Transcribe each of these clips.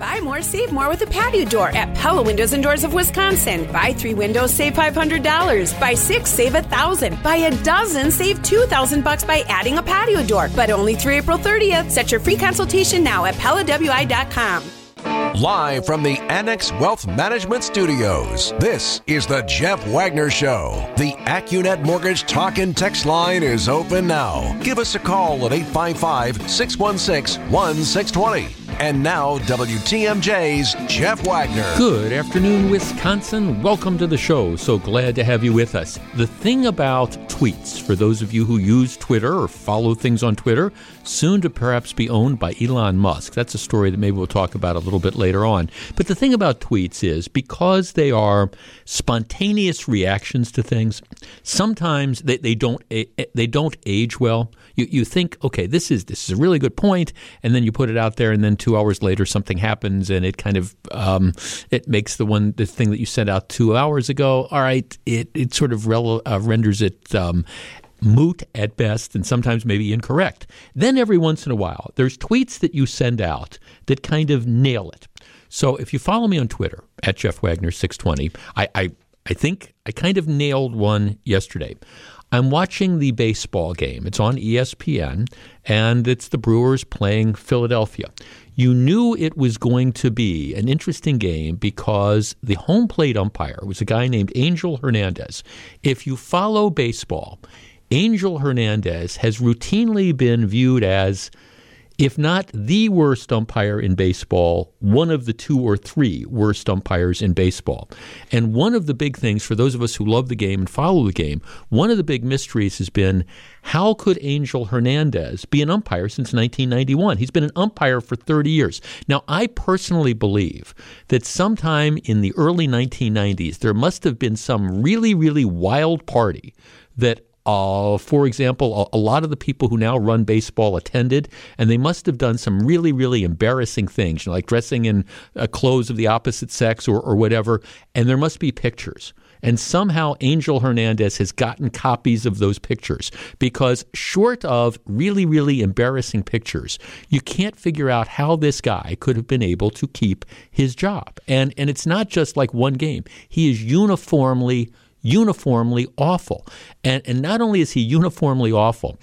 Buy more, save more with a patio door at Pella Windows and Doors of Wisconsin. Buy three windows, save $500. Buy six, save a 1000 Buy a dozen, save 2000 bucks by adding a patio door. But only through April 30th. Set your free consultation now at PellaWI.com. Live from the Annex Wealth Management Studios, this is the Jeff Wagner Show. The AccuNet Mortgage Talk and Text line is open now. Give us a call at 855 616 1620. And now, WTMJ's Jeff Wagner. Good afternoon, Wisconsin. Welcome to the show. So glad to have you with us. The thing about tweets, for those of you who use Twitter or follow things on Twitter, soon to perhaps be owned by Elon Musk. That's a story that maybe we'll talk about a little bit later on. But the thing about tweets is because they are spontaneous reactions to things, sometimes they, they don't eh, eh, they don't age well. You you think, okay, this is this is a really good point, and then you put it out there, and then two hours later something happens, and it kind of um, it makes the one the thing that you sent out two hours ago. All right, it it sort of rel- uh, renders it um, moot at best and sometimes maybe incorrect. Then every once in a while, there's tweets that you send out that kind of nail it. So if you follow me on Twitter at Jeff Wagner 620, I, I, I think I kind of nailed one yesterday. I'm watching the baseball game. It's on ESPN, and it's the Brewers playing Philadelphia. You knew it was going to be an interesting game because the home plate umpire was a guy named Angel Hernandez. If you follow baseball, Angel Hernandez has routinely been viewed as if not the worst umpire in baseball, one of the two or three worst umpires in baseball. And one of the big things for those of us who love the game and follow the game, one of the big mysteries has been how could Angel Hernandez be an umpire since 1991? He's been an umpire for 30 years. Now, I personally believe that sometime in the early 1990s, there must have been some really, really wild party that uh, for example, a, a, lot of the people who now run baseball attended, and they must have done some really, really embarrassing things, you know, like dressing in uh, clothes of the opposite sex or, or whatever. And there must be pictures. And somehow Angel Hernandez has gotten copies of those pictures because, short of really, really embarrassing pictures, you can't figure out how this guy could have been able to keep his job. And, and it's not just like one game, he is uniformly uniformly awful. And, and not only is he uniformly awful,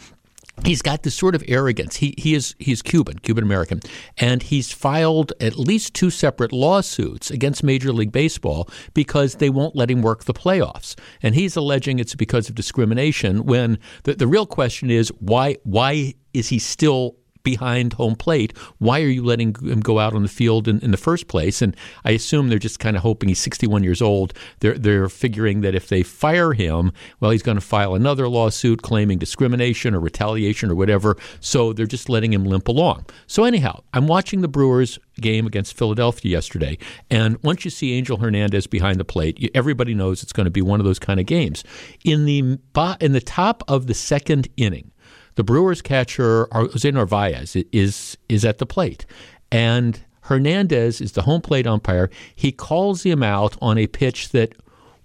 he's got this sort of arrogance. He he is he's Cuban, Cuban American, and he's filed at least two separate lawsuits against Major League Baseball because they won't let him work the playoffs. And he's alleging it's because of discrimination when the, the real question is why why is he still behind home plate. Why are you letting him go out on the field in, in the first place? And I assume they're just kind of hoping he's 61 years old. They're they're figuring that if they fire him, well, he's going to file another lawsuit claiming discrimination or retaliation or whatever. So they're just letting him limp along. So anyhow, I'm watching the Brewers game against Philadelphia yesterday, and once you see Angel Hernandez behind the plate, everybody knows it's going to be one of those kind of games. In the in the top of the second inning the Brewers catcher Jose Narvaez is is at the plate, and Hernandez is the home plate umpire. He calls him out on a pitch that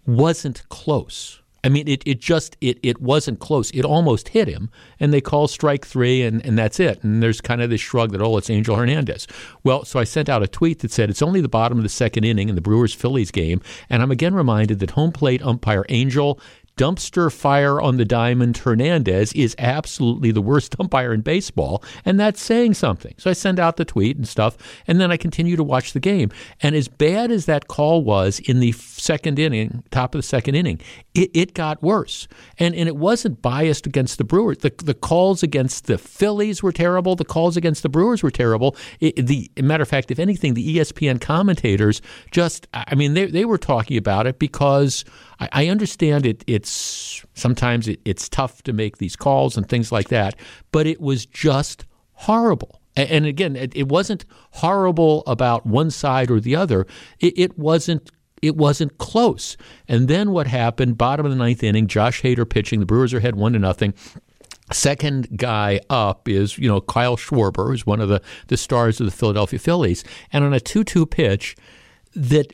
wasn't close. I mean, it, it just it, it wasn't close. It almost hit him, and they call strike three, and, and that's it. And there's kind of this shrug that oh, it's Angel Hernandez. Well, so I sent out a tweet that said it's only the bottom of the second inning in the Brewers Phillies game, and I'm again reminded that home plate umpire Angel dumpster fire on the diamond Hernandez is absolutely the worst umpire in baseball, and that's saying something. So I send out the tweet and stuff, and then I continue to watch the game. And as bad as that call was in the second inning, top of the second inning, it, it got worse. And and it wasn't biased against the Brewers. The, the calls against the Phillies were terrible. The calls against the Brewers were terrible. It, the matter of fact, if anything, the ESPN commentators just, I mean, they, they were talking about it because I, I understand it. It's sometimes it, it's tough to make these calls and things like that, but it was just horrible. And again, it wasn't horrible about one side or the other. It, it wasn't it wasn't close. And then what happened? Bottom of the ninth inning, Josh Hader pitching. The Brewers are ahead one to nothing. Second guy up is, you know, Kyle Schwarber, who's one of the, the stars of the Philadelphia Phillies. And on a 2 2 pitch that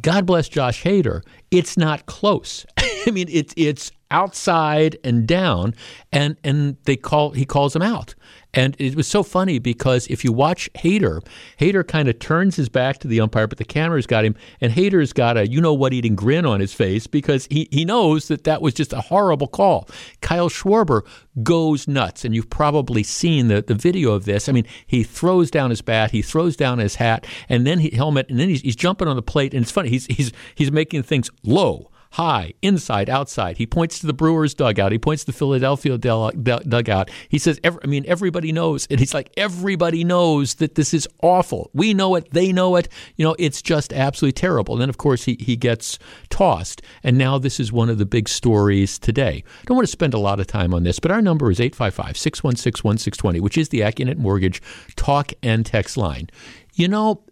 God bless Josh Hader, it's not close. I mean, it's it's outside and down and and they call he calls him out and it was so funny because if you watch Hader, Hader kind of turns his back to the umpire, but the camera's got him, and Hader's got a you know what eating grin on his face because he, he knows that that was just a horrible call. Kyle Schwarber goes nuts, and you've probably seen the, the video of this. I mean, he throws down his bat, he throws down his hat, and then he helmet, and then he's, he's jumping on the plate, and it's funny. He's he's he's making things low high, inside, outside. He points to the Brewers dugout. He points to the Philadelphia dugout. He says, I mean, everybody knows. And he's like, everybody knows that this is awful. We know it. They know it. You know, it's just absolutely terrible. And then, of course, he, he gets tossed. And now this is one of the big stories today. I don't want to spend a lot of time on this, but our number is 855 616 1620, which is the AccuNet Mortgage talk and text line. You know,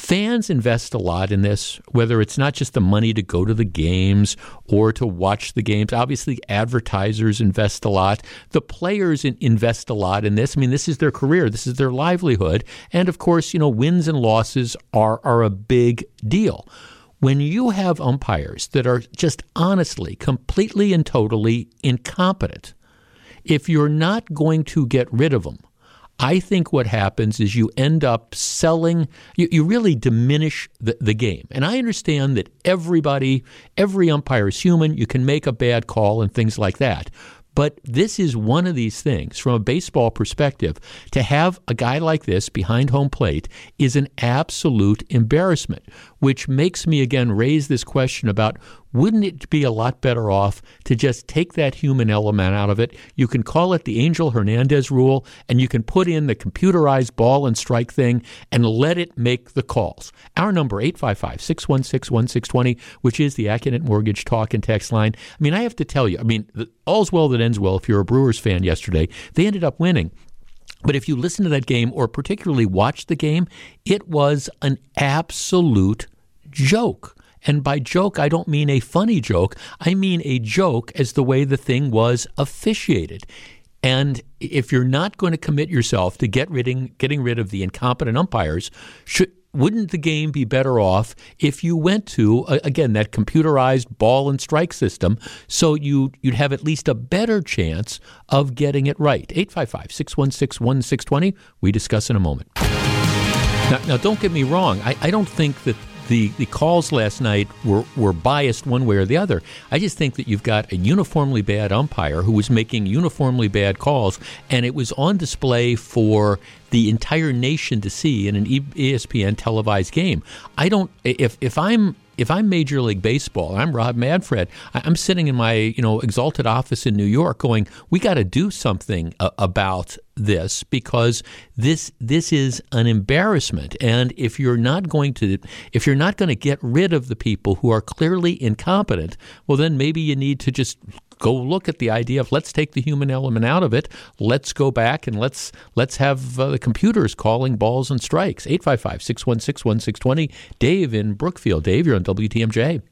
Fans invest a lot in this, whether it's not just the money to go to the games or to watch the games. Obviously, advertisers invest a lot. The players invest a lot in this. I mean, this is their career, this is their livelihood. And of course, you know, wins and losses are, are a big deal. When you have umpires that are just honestly, completely and totally incompetent, if you're not going to get rid of them, I think what happens is you end up selling, you, you really diminish the, the game. And I understand that everybody, every umpire is human. You can make a bad call and things like that. But this is one of these things from a baseball perspective. To have a guy like this behind home plate is an absolute embarrassment, which makes me again raise this question about wouldn't it be a lot better off to just take that human element out of it? You can call it the Angel Hernandez rule, and you can put in the computerized ball and strike thing and let it make the calls. Our number, 855 616 1620, which is the AccuNet Mortgage talk and text line. I mean, I have to tell you, I mean, all's well that ends well if you're a Brewers fan yesterday. They ended up winning. But if you listen to that game or particularly watch the game, it was an absolute joke. And by joke, I don't mean a funny joke. I mean a joke as the way the thing was officiated. And if you're not going to commit yourself to get rid, getting rid of the incompetent umpires, should, wouldn't the game be better off if you went to again that computerized ball and strike system so you you'd have at least a better chance of getting it right 855-616-1620 we discuss in a moment now, now don't get me wrong I, I don't think that the, the calls last night were, were biased one way or the other. I just think that you've got a uniformly bad umpire who was making uniformly bad calls, and it was on display for the entire nation to see in an ESPN televised game. I don't if if I'm if I'm Major League Baseball, I'm Rob Manfred. I'm sitting in my you know exalted office in New York, going, we got to do something uh, about this because this this is an embarrassment. And if you're not going to if you're not going to get rid of the people who are clearly incompetent, well, then maybe you need to just go look at the idea of let's take the human element out of it. Let's go back and let's let's have uh, the computers calling balls and strikes. 855-616-1620. Dave in Brookfield. Dave, you're on WTMJ.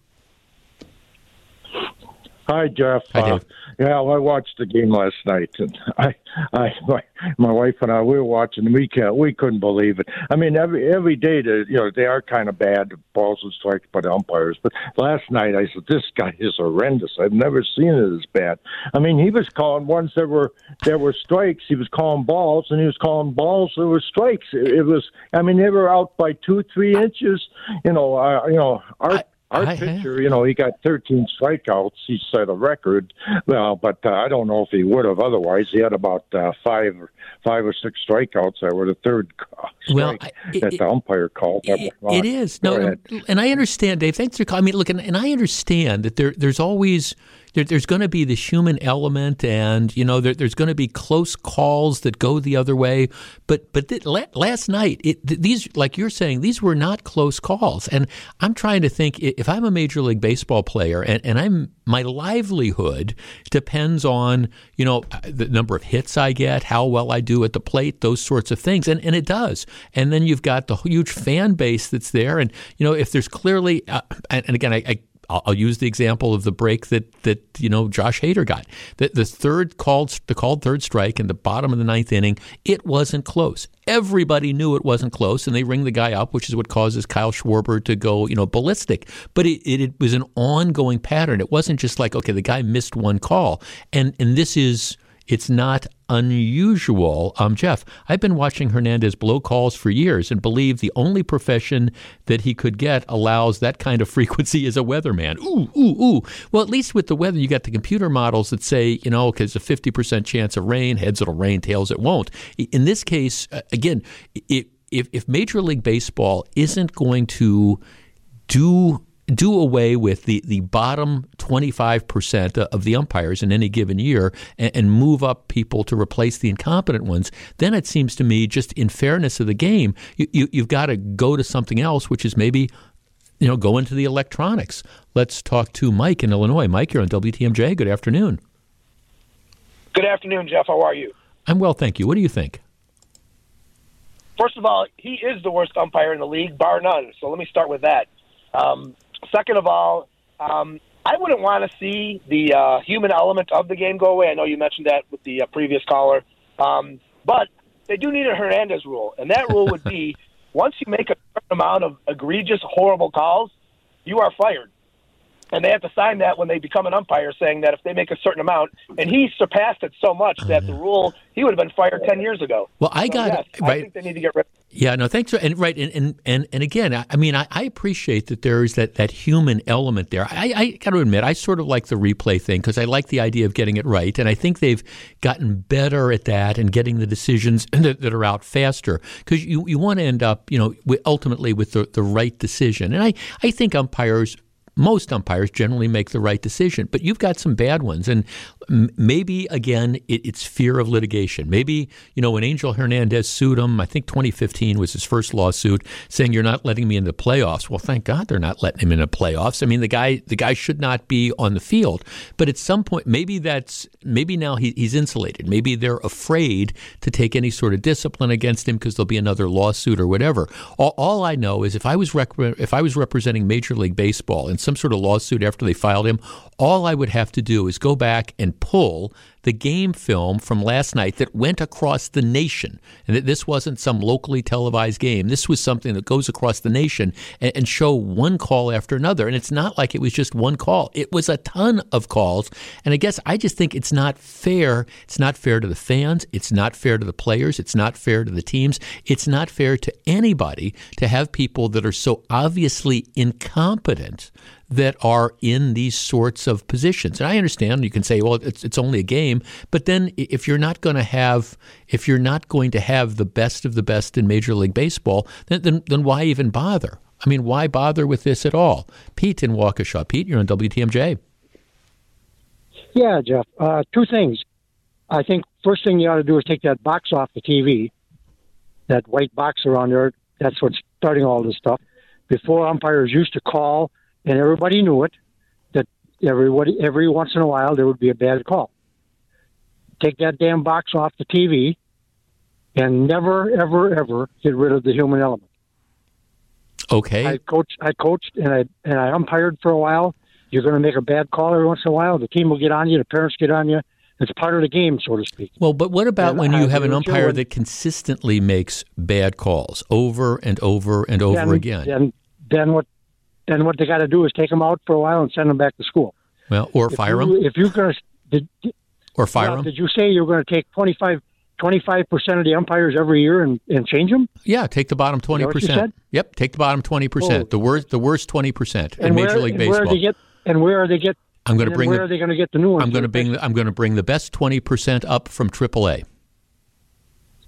Hi, Jeff. Hi. Uh, yeah, well, I watched the game last night, and I, I, my, my wife and I, we were watching. We can't, we couldn't believe it. I mean, every every day, they, you know, they are kind of bad balls and strikes by the umpires. But last night, I said, this guy is horrendous. I've never seen it as bad. I mean, he was calling ones that were there were strikes. He was calling balls, and he was calling balls that were strikes. It, it was. I mean, they were out by two, three inches. You know, uh, you know, our. I, our I pitcher, have. you know, he got 13 strikeouts. He set a record. Well, but uh, I don't know if he would have otherwise. He had about uh, five, five or six strikeouts that were the third well, I, it, that the umpire called. It, it is no, and I understand, Dave. Thanks for calling. I mean, look, and, and I understand that there, there's always there, there's going to be this human element, and you know there, there's going to be close calls that go the other way. But but th- last night, it, th- these like you're saying, these were not close calls. And I'm trying to think if I'm a major league baseball player, and, and I'm my livelihood depends on you know the number of hits I get, how well I do at the plate, those sorts of things, and and it does. And then you've got the huge fan base that's there, and you know if there's clearly, uh, and, and again I, I I'll, I'll, use the example of the break that that you know Josh Hader got. The, the third called the called third strike in the bottom of the ninth inning. It wasn't close. Everybody knew it wasn't close, and they ring the guy up, which is what causes Kyle Schwarber to go you know ballistic. But it, it, it was an ongoing pattern. It wasn't just like okay, the guy missed one call, and and this is it's not unusual. Um, Jeff, I've been watching Hernandez blow calls for years and believe the only profession that he could get allows that kind of frequency is a weatherman. Ooh, ooh, ooh. Well, at least with the weather, you got the computer models that say, you know, because a 50% chance of rain, heads it'll rain, tails it won't. In this case, again, if, if Major League Baseball isn't going to do do away with the, the bottom 25% of the umpires in any given year and, and, move up people to replace the incompetent ones, then it seems to me, just in fairness of the game, you, you, you've got to go to something else, which is maybe you know, go into the electronics. Let's talk to Mike in Illinois. Mike, you're on WTMJ. Good afternoon. Good afternoon, Jeff. How are you? I'm well, thank you. What do you think? First of all, he is the worst umpire in the league, bar none. So let me start with that. Um, Second of all, um, I wouldn't want to see the uh, human element of the game go away. I know you mentioned that with the uh, previous caller, um, but they do need a Hernandez rule, and that rule would be once you make a certain amount of egregious, horrible calls, you are fired and they have to sign that when they become an umpire, saying that if they make a certain amount, and he surpassed it so much that the rule he would have been fired ten years ago. Well, I so, got yes, it. Right. I think they need to get rid. Yeah, no, thanks. And right, and and and, and again, I, I mean, I, I, appreciate that there is that, that human element there. I, I got to admit, I sort of like the replay thing because I like the idea of getting it right, and I think they've gotten better at that and getting the decisions that, that are out faster because you you want to end up, you know, ultimately with the the right decision. And I I think umpires most umpires generally make the right decision, but you've got some bad ones. And maybe, again, it, it's fear of litigation. Maybe, you know, when Angel Hernandez sued him, I think 2015 was his first lawsuit, saying, You're not letting me into the playoffs. Well, thank God they're not letting him into the playoffs. I mean, the guy, the guy should not be on the field. But at some point, maybe that's, maybe now he, he's insulated. Maybe they're afraid to take any sort of discipline against him because there'll be another lawsuit or whatever. All, all I know is if I was rec- if I was representing Major League Baseball and some sort of lawsuit after they filed him, all I would have to do is go back and pull the game film from last night that went across the nation. And that this wasn't some locally televised game. This was something that goes across the nation and, and show one call after another. And it's not like it was just one call, it was a ton of calls. And I guess I just think it's not fair. It's not fair to the fans. It's not fair to the players. It's not fair to the teams. It's not fair to anybody to have people that are so obviously incompetent that are in these sorts of positions. And I understand you can say, well, it's, it's only a game, but then if you're not going to have if you're not going to have the best of the best in Major League Baseball, then then, then why even bother? I mean, why bother with this at all? Pete in Waukesha. Pete, you're on WTMJ. Yeah, Jeff. Uh, two things. I think first thing you ought to do is take that box off the TV, that white box around there. That's what's starting all this stuff. Before umpires used to call and everybody knew it. That everybody every once in a while there would be a bad call. Take that damn box off the TV, and never ever ever get rid of the human element. Okay. I coached. I coached and I and I umpired for a while. You're going to make a bad call every once in a while. The team will get on you. The parents get on you. It's part of the game, so to speak. Well, but what about and when you I have an umpire that consistently makes bad calls over and over and over then, again? Then, then what then what they got to do is take them out for a while and send them back to school. Well, or if fire you, them. If you're going to, or fire them. Did you say you're going to take 25 percent of the umpires every year and, and change them? Yeah, take the bottom twenty percent. Yep, take the bottom twenty percent. Oh. The worst, the worst twenty percent in where, Major League Baseball. Where they get, and where are they get? I'm going to bring. Where the, are they going to get the new ones? I'm going to bring. The, I'm going to bring the best twenty percent up from AAA.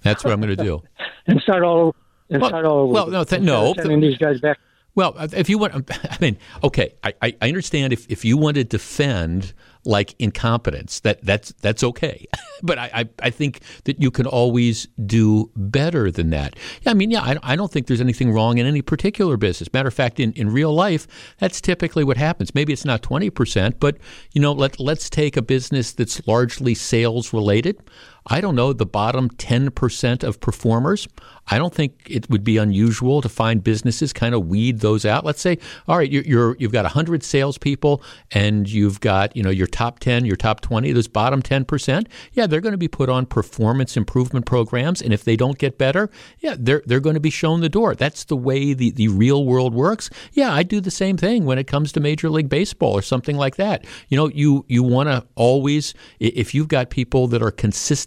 That's what I'm going to do. and start all over. And well, start all over. Well, no, th- no. Sending these guys back well, if you want, I mean, okay, I, I understand if, if you want to defend like incompetence, that that's that's okay. but I, I, I, think that you can always do better than that. Yeah, I mean, yeah, I, I don't think there's anything wrong in any particular business. Matter of fact, in, in real life, that's typically what happens. Maybe it's not 20%, but, you know, let, let's take a business that's largely sales related. I don't know, the bottom 10% of performers. I don't think it would be unusual to find businesses kind of weed those out. Let's say, all right, you're, you're you've got 100 salespeople and you've got you know your top 10, your top 20, those bottom 10 percent. Yeah, they're going to be put on performance improvement programs, and if they don't get better, yeah, they're they're going to be shown the door. That's the way the the real world works. Yeah, I do the same thing when it comes to Major League Baseball or something like that. You know, you you want to always if you've got people that are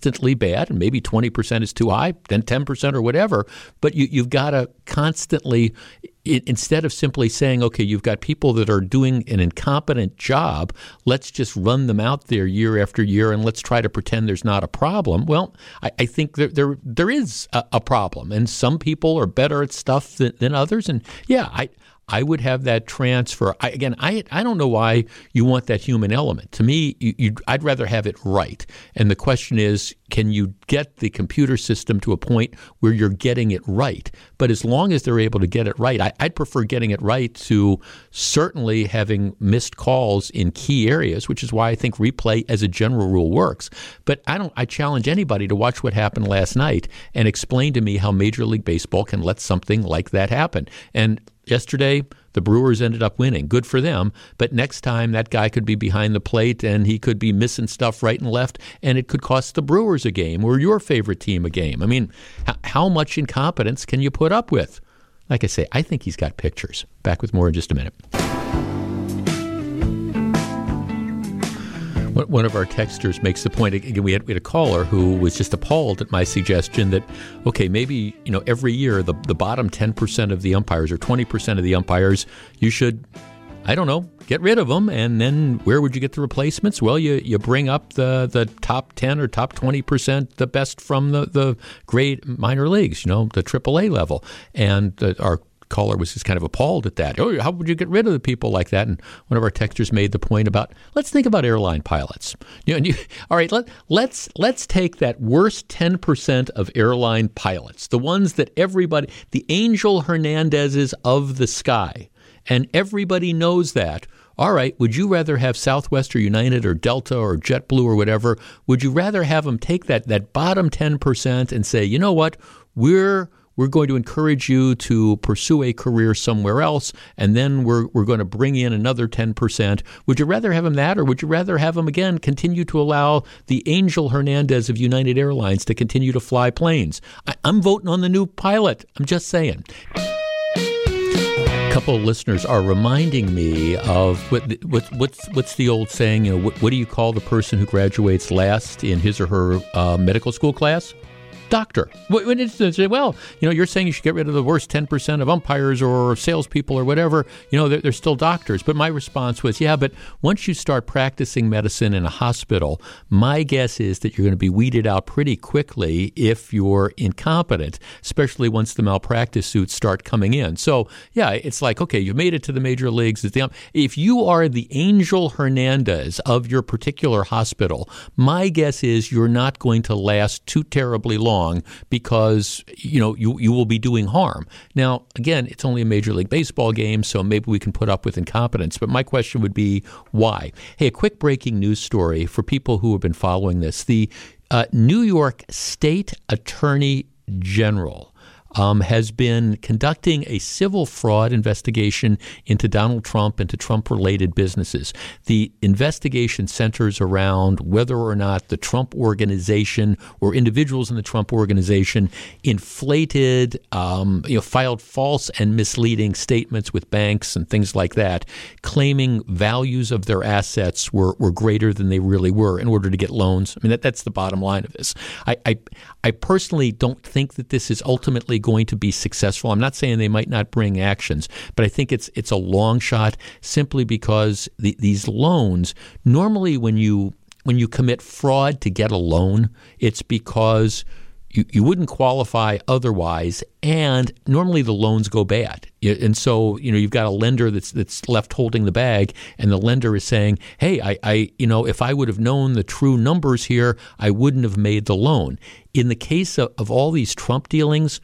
consistently bad, and maybe 20 percent is too high, then 10 percent or whatever. But you, you've got to constantly it, instead of simply saying, okay, you've got people that are doing an incompetent job, let's just run them out there year after year and let's try to pretend there's not a problem. Well, I, I think there, there there is a, a, problem, and some people are better at stuff than, than others. And yeah, I I would have that transfer. I, again, I I don't know why you want that human element. To me, you, I'd rather have it right. And the question is, can you get the computer system to a point where you're getting it right? But as long as they're able to get it right, I, would prefer getting it right to certainly having missed calls in key areas, which is why I think replay as a general rule works. But I don't. I challenge anybody to watch what happened last night and explain to me how Major League Baseball can let something like that happen. And Yesterday, the Brewers ended up winning. Good for them. But next time, that guy could be behind the plate and he could be missing stuff right and left, and it could cost the Brewers a game or your favorite team a game. I mean, how much incompetence can you put up with? Like I say, I think he's got pictures. Back with more in just a minute. One of our texters makes the point again. We had, we had a caller who was just appalled at my suggestion that, okay, maybe you know every year the the bottom ten percent of the umpires or twenty percent of the umpires, you should, I don't know, get rid of them, and then where would you get the replacements? Well, you you bring up the the top ten or top twenty percent, the best from the the great minor leagues, you know, the AAA level, and the, our caller was just kind of appalled at that. Oh, how would you get rid of the people like that? And one of our texters made the point about let's think about airline pilots. You know, you, all right, let, let's let's take that worst ten percent of airline pilots, the ones that everybody, the Angel Hernandezes of the sky, and everybody knows that. All right, would you rather have Southwest or United or Delta or JetBlue or whatever? Would you rather have them take that that bottom ten percent and say, you know what, we're we're going to encourage you to pursue a career somewhere else, and then we're, we're going to bring in another 10%. Would you rather have him that, or would you rather have him again continue to allow the Angel Hernandez of United Airlines to continue to fly planes? I, I'm voting on the new pilot. I'm just saying A couple of listeners are reminding me of what, what, what's what's the old saying? You know, what, what, do you call the person who graduates last in his or her uh, medical school class? Doctor. Well, you know, you're saying you should get rid of the worst 10% of umpires or salespeople or whatever, you know, they're, they're still doctors. But my response was, yeah, but once you start practicing medicine in a hospital, my guess is that you're going to be weeded out pretty quickly if you're incompetent, especially once the malpractice suits start coming in. So, yeah, it's like, okay, you've made it to the major leagues. If you are the Angel Hernandez of your particular hospital, my guess is you're not going to last too terribly long because you know you you will be doing harm. Now, again, it's only a Major League Baseball game, so maybe we can put up with incompetence. But my question would be why? Hey, a quick breaking news story for people who have been following this: the uh, New York State Attorney General um, has been conducting a civil fraud investigation into Donald Trump and to Trump related businesses. The investigation centers around whether or not the Trump organization or individuals in the Trump organization inflated, um, you know, filed false and misleading statements with banks and things like that, claiming values of their assets were, were greater than they really were in order to get loans. I mean, that, that's the bottom line of this. I, I, I personally don't think that this is ultimately going to be successful. I'm not saying they might not bring actions, but I think it's it's a long shot simply because the, these loans normally when you when you commit fraud to get a loan, it's because you, you wouldn't qualify otherwise, and normally the loans go bad. And so, you know, you've got a lender that's that's left holding the bag, and the lender is saying, "Hey, I, I you know, if I would have known the true numbers here, I wouldn't have made the loan." In the case of, of all these Trump dealings,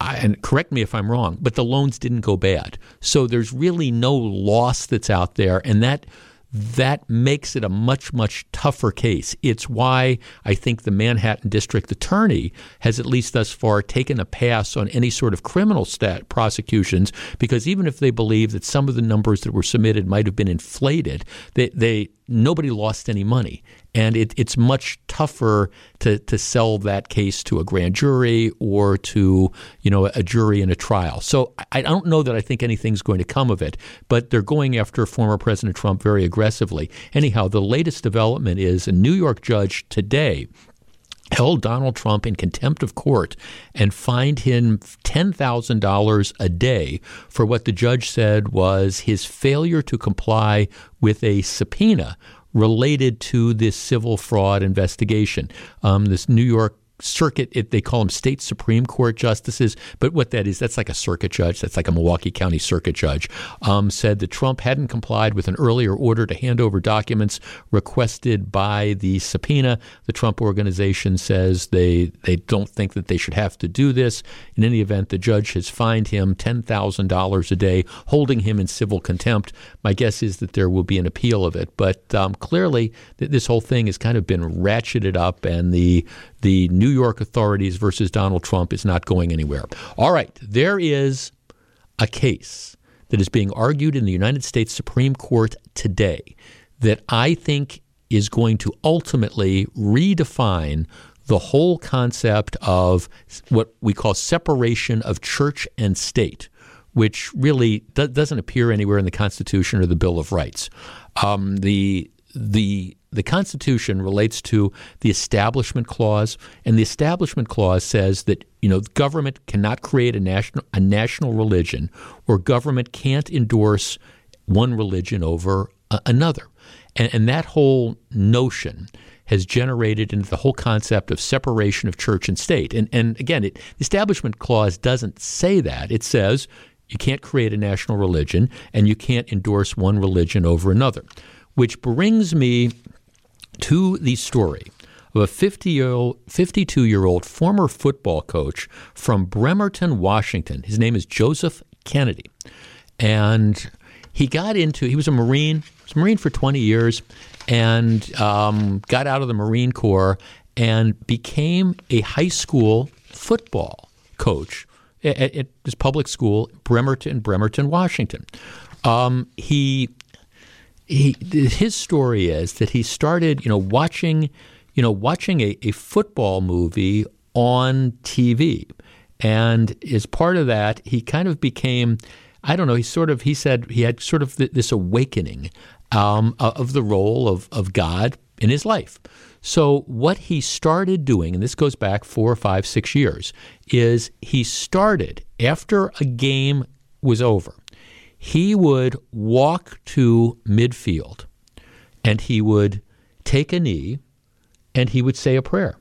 I, and correct me if I'm wrong, but the loans didn't go bad. So there's really no loss that's out there, and that that makes it a much, much tougher case. It's why I think the Manhattan District Attorney has, at least thus far, taken a pass on any sort of criminal stat prosecutions because even if they believe that some of the numbers that were submitted might have been inflated, they, they nobody lost any money and it, it's much tougher to, to sell that case to a grand jury or to you know a jury in a trial. So I don't know that I think anything's going to come of it, but they're going after former President Trump very aggressively. Anyhow, the latest development is a New York judge today held Donald Trump in contempt of court and fined him $10,000 a day for what the judge said was his failure to comply with a subpoena related to this civil fraud investigation. Um, this New York circuit, it, they call them state Supreme Court justices, but what that is, that's like a circuit judge, that's like a Milwaukee County circuit judge, um, said that Trump hadn't complied with an earlier order to hand over documents requested by the subpoena. The Trump organization says they, they don't think that they should have to do this. In any event, the judge has fined him $10,000 a day, holding him in civil contempt. My guess is that there will be an appeal of it, but um, clearly this whole thing has kind of been ratcheted up, and the the New York authorities versus Donald Trump is not going anywhere. All right, there is a case that is being argued in the United States Supreme Court today that I think is going to ultimately redefine the whole concept of what we call separation of church and state, which really do- doesn't appear anywhere in the Constitution or the Bill of Rights. Um, the the the Constitution relates to the Establishment Clause, and the Establishment Clause says that you know government cannot create a national a national religion, or government can't endorse one religion over a, another, and, and that whole notion has generated into the whole concept of separation of church and state. And and again, it, the Establishment Clause doesn't say that. It says you can't create a national religion and you can't endorse one religion over another. Which brings me to the story of a 50 year old, 52 year old former football coach from Bremerton, Washington. His name is Joseph Kennedy. And he got into, he was a Marine, was a Marine for 20 years, and um, got out of the Marine Corps and became a high school football coach at, at this public school, Bremerton, Bremerton, Washington. Um, he he, his story is that he started, you know, watching, you know, watching a, a football movie on TV, and as part of that, he kind of became, I don't know, he sort of, he said he had sort of this awakening um, of the role of, of God in his life. So, what he started doing, and this goes back four or five, six years, is he started after a game was over he would walk to midfield and he would take a knee and he would say a prayer.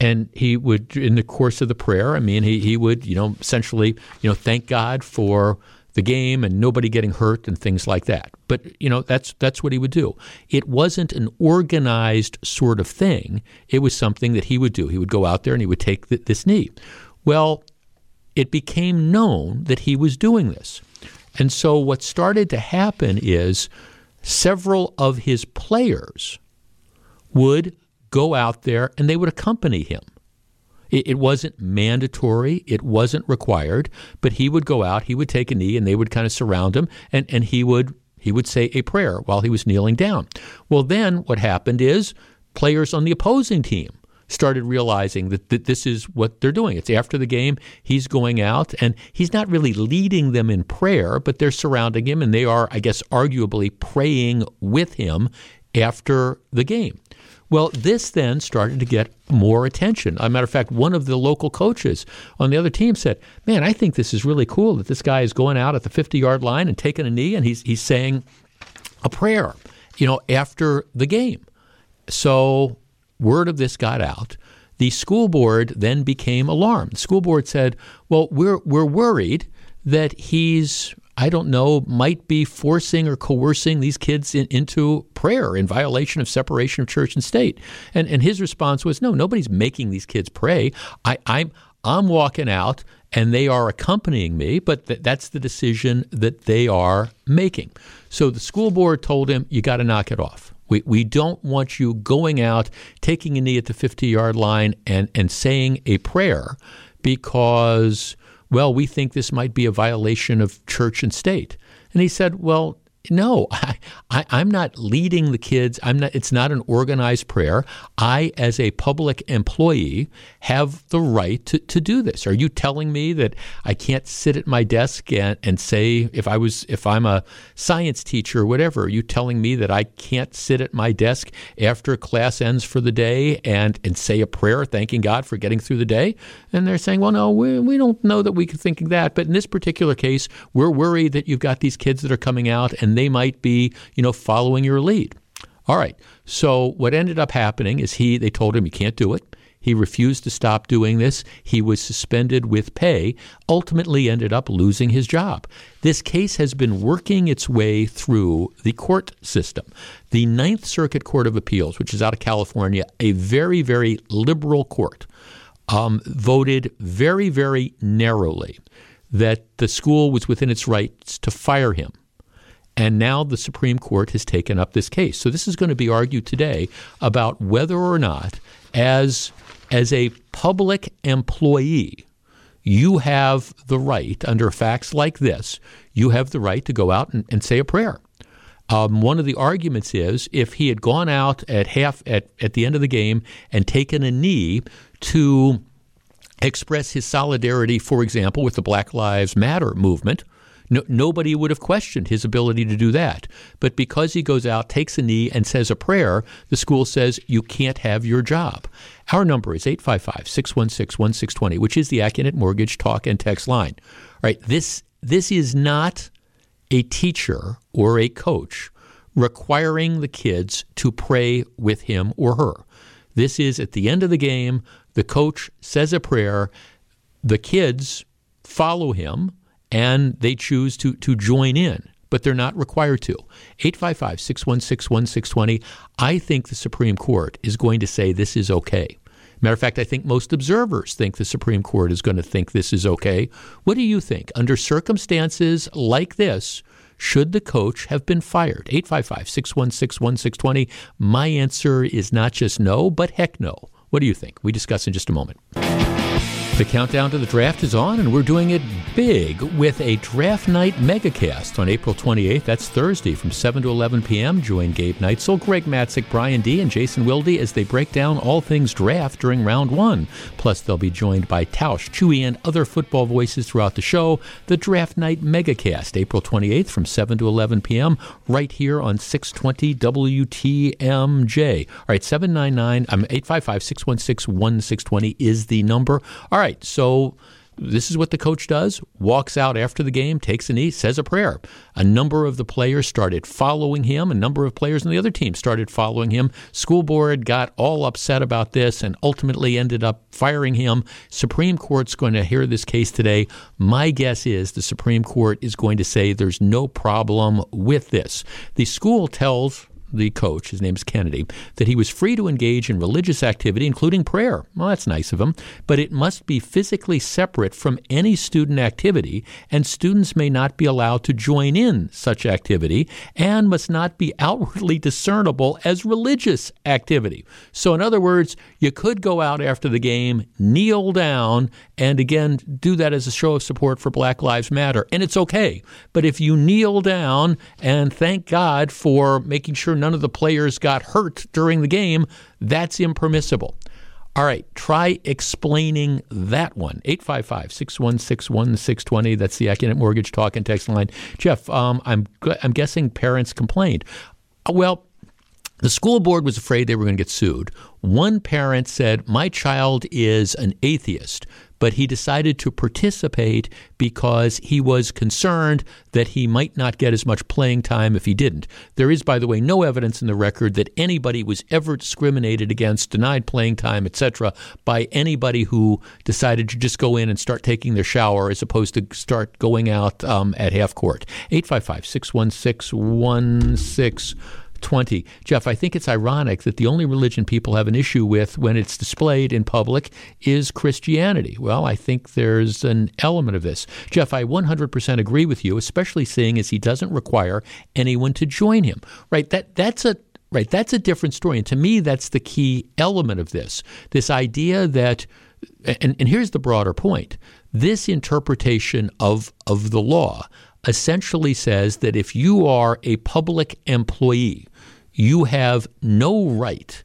And he would, in the course of the prayer, I mean, he, he would, you know, essentially, you know, thank God for the game and nobody getting hurt and things like that. But you know, that's that's what he would do. It wasn't an organized sort of thing. It was something that he would do. He would go out there and he would take th- this knee. Well, it became known that he was doing this. And so what started to happen is several of his players would go out there and they would accompany him. It, wasn't mandatory, it wasn't required, but he would go out, he would take a knee, and they would kind of surround him, and, and he would he would say a prayer while he was kneeling down. Well, then what happened is players on the opposing team started realizing that, that this is what they're doing. It's after the game, he's going out, and he's not really leading them in prayer, but they're surrounding him, and they are, I guess, arguably praying with him after the game. Well, this then started to get more attention. As a matter of fact, one of the local coaches on the other team said, Man, I think this is really cool that this guy is going out at the 50 yard line and taking a knee and he's, he's saying a prayer, you know, after the game. So word of this got out. The school board then became alarmed. The school board said, "Well, we're we're worried that he's I don't know, might be forcing or coercing these kids in, into prayer in violation of separation of church and state. And and his response was, no, nobody's making these kids pray. I, I'm I'm walking out and they are accompanying me, but th- that's the decision that they are making. So the school board told him, you got to knock it off. We, we don't want you going out, taking a knee at the 50 yard line, and, and saying a prayer because, well, we think this might be a violation of church and state. And he said, well, no, I, I, am not leading the kids. I'm not. It's not an organized prayer. I, as a public employee, have the right to, to do this. Are you telling me that I can't sit at my desk and, and say if I was if I'm a science teacher or whatever? Are you telling me that I can't sit at my desk after class ends for the day and and say a prayer, thanking God for getting through the day? And they're saying, well, no, we, we don't know that we could think that. But in this particular case, we're worried that you've got these kids that are coming out and they might be, you know, following your lead. All right. So what ended up happening is he they told him you can't do it. He refused to stop doing this. He was suspended with pay, ultimately ended up losing his job. This case has been working its way through the court system. The Ninth Circuit Court of Appeals, which is out of California, a very, very liberal court, um, voted very, very narrowly that the school was within its rights to fire him and now the Supreme Court has taken up this case. So this is going to be argued today about whether or not, as, as a public employee, you have the right, under facts like this, you have the right to go out and, and say a prayer. Um, one of the arguments is if he had gone out at half at, at the end of the game and taken a knee to express his solidarity, for example, with the Black Lives Matter movement, no, nobody would have questioned his ability to do that. But because he goes out, takes a knee, and says a prayer, the school says you can't have your job. Our number is 855 616 1620, which is the Accunet Mortgage talk and text line. All right, this, this is not a teacher or a coach requiring the kids to pray with him or her. This is at the end of the game, the coach says a prayer, the kids follow him and they choose to, to join in, but they're not required to. 855 616 1620. I think the Supreme Court is going to say this is okay. Matter of fact, I think most observers think the Supreme Court is going to think this is okay. What do you think? Under circumstances like this, should the coach have been fired? 855 616 1620. My answer is not just no, but heck no. What do you think? We discuss in just a moment. The countdown to the draft is on, and we're doing it big with a draft night megacast on April 28th. That's Thursday from 7 to 11 p.m. Join Gabe Neitzel, Greg Matzek, Brian D., and Jason Wilde as they break down all things draft during round one. Plus, they'll be joined by Tausch, Chewy, and other football voices throughout the show. The Draft Night megacast, April 28th from 7 to 11 p.m., right here on 620 WTMJ. All right, 799, I'm um, 855 616 1620 is the number. All right right, so this is what the coach does walks out after the game, takes a knee, says a prayer. A number of the players started following him. A number of players on the other team started following him. School board got all upset about this and ultimately ended up firing him. Supreme Court's going to hear this case today. My guess is the Supreme Court is going to say there's no problem with this. The school tells the coach, his name is Kennedy, that he was free to engage in religious activity, including prayer. Well, that's nice of him, but it must be physically separate from any student activity, and students may not be allowed to join in such activity and must not be outwardly discernible as religious activity. So, in other words, you could go out after the game, kneel down, and again, do that as a show of support for Black Lives Matter, and it's okay. But if you kneel down and thank God for making sure none of the players got hurt during the game, that's impermissible. All right, try explaining that one. 855 616 1620. That's the Accunet Mortgage Talk and Text line. Jeff, um, I'm, I'm guessing parents complained. Well, the school board was afraid they were going to get sued. One parent said, My child is an atheist but he decided to participate because he was concerned that he might not get as much playing time if he didn't. There is, by the way, no evidence in the record that anybody was ever discriminated against, denied playing time, etc., by anybody who decided to just go in and start taking their shower as opposed to start going out um, at half court. 855 616 20. Jeff, I think it's ironic that the only religion people have an issue with when it's displayed in public is Christianity. Well, I think there's an element of this. Jeff, I 100% agree with you, especially seeing as he doesn't require anyone to join him. Right? That that's a right, that's a different story. And to me that's the key element of this. This idea that and, and here's the broader point. This interpretation of of the law essentially says that if you are a public employee, you have no right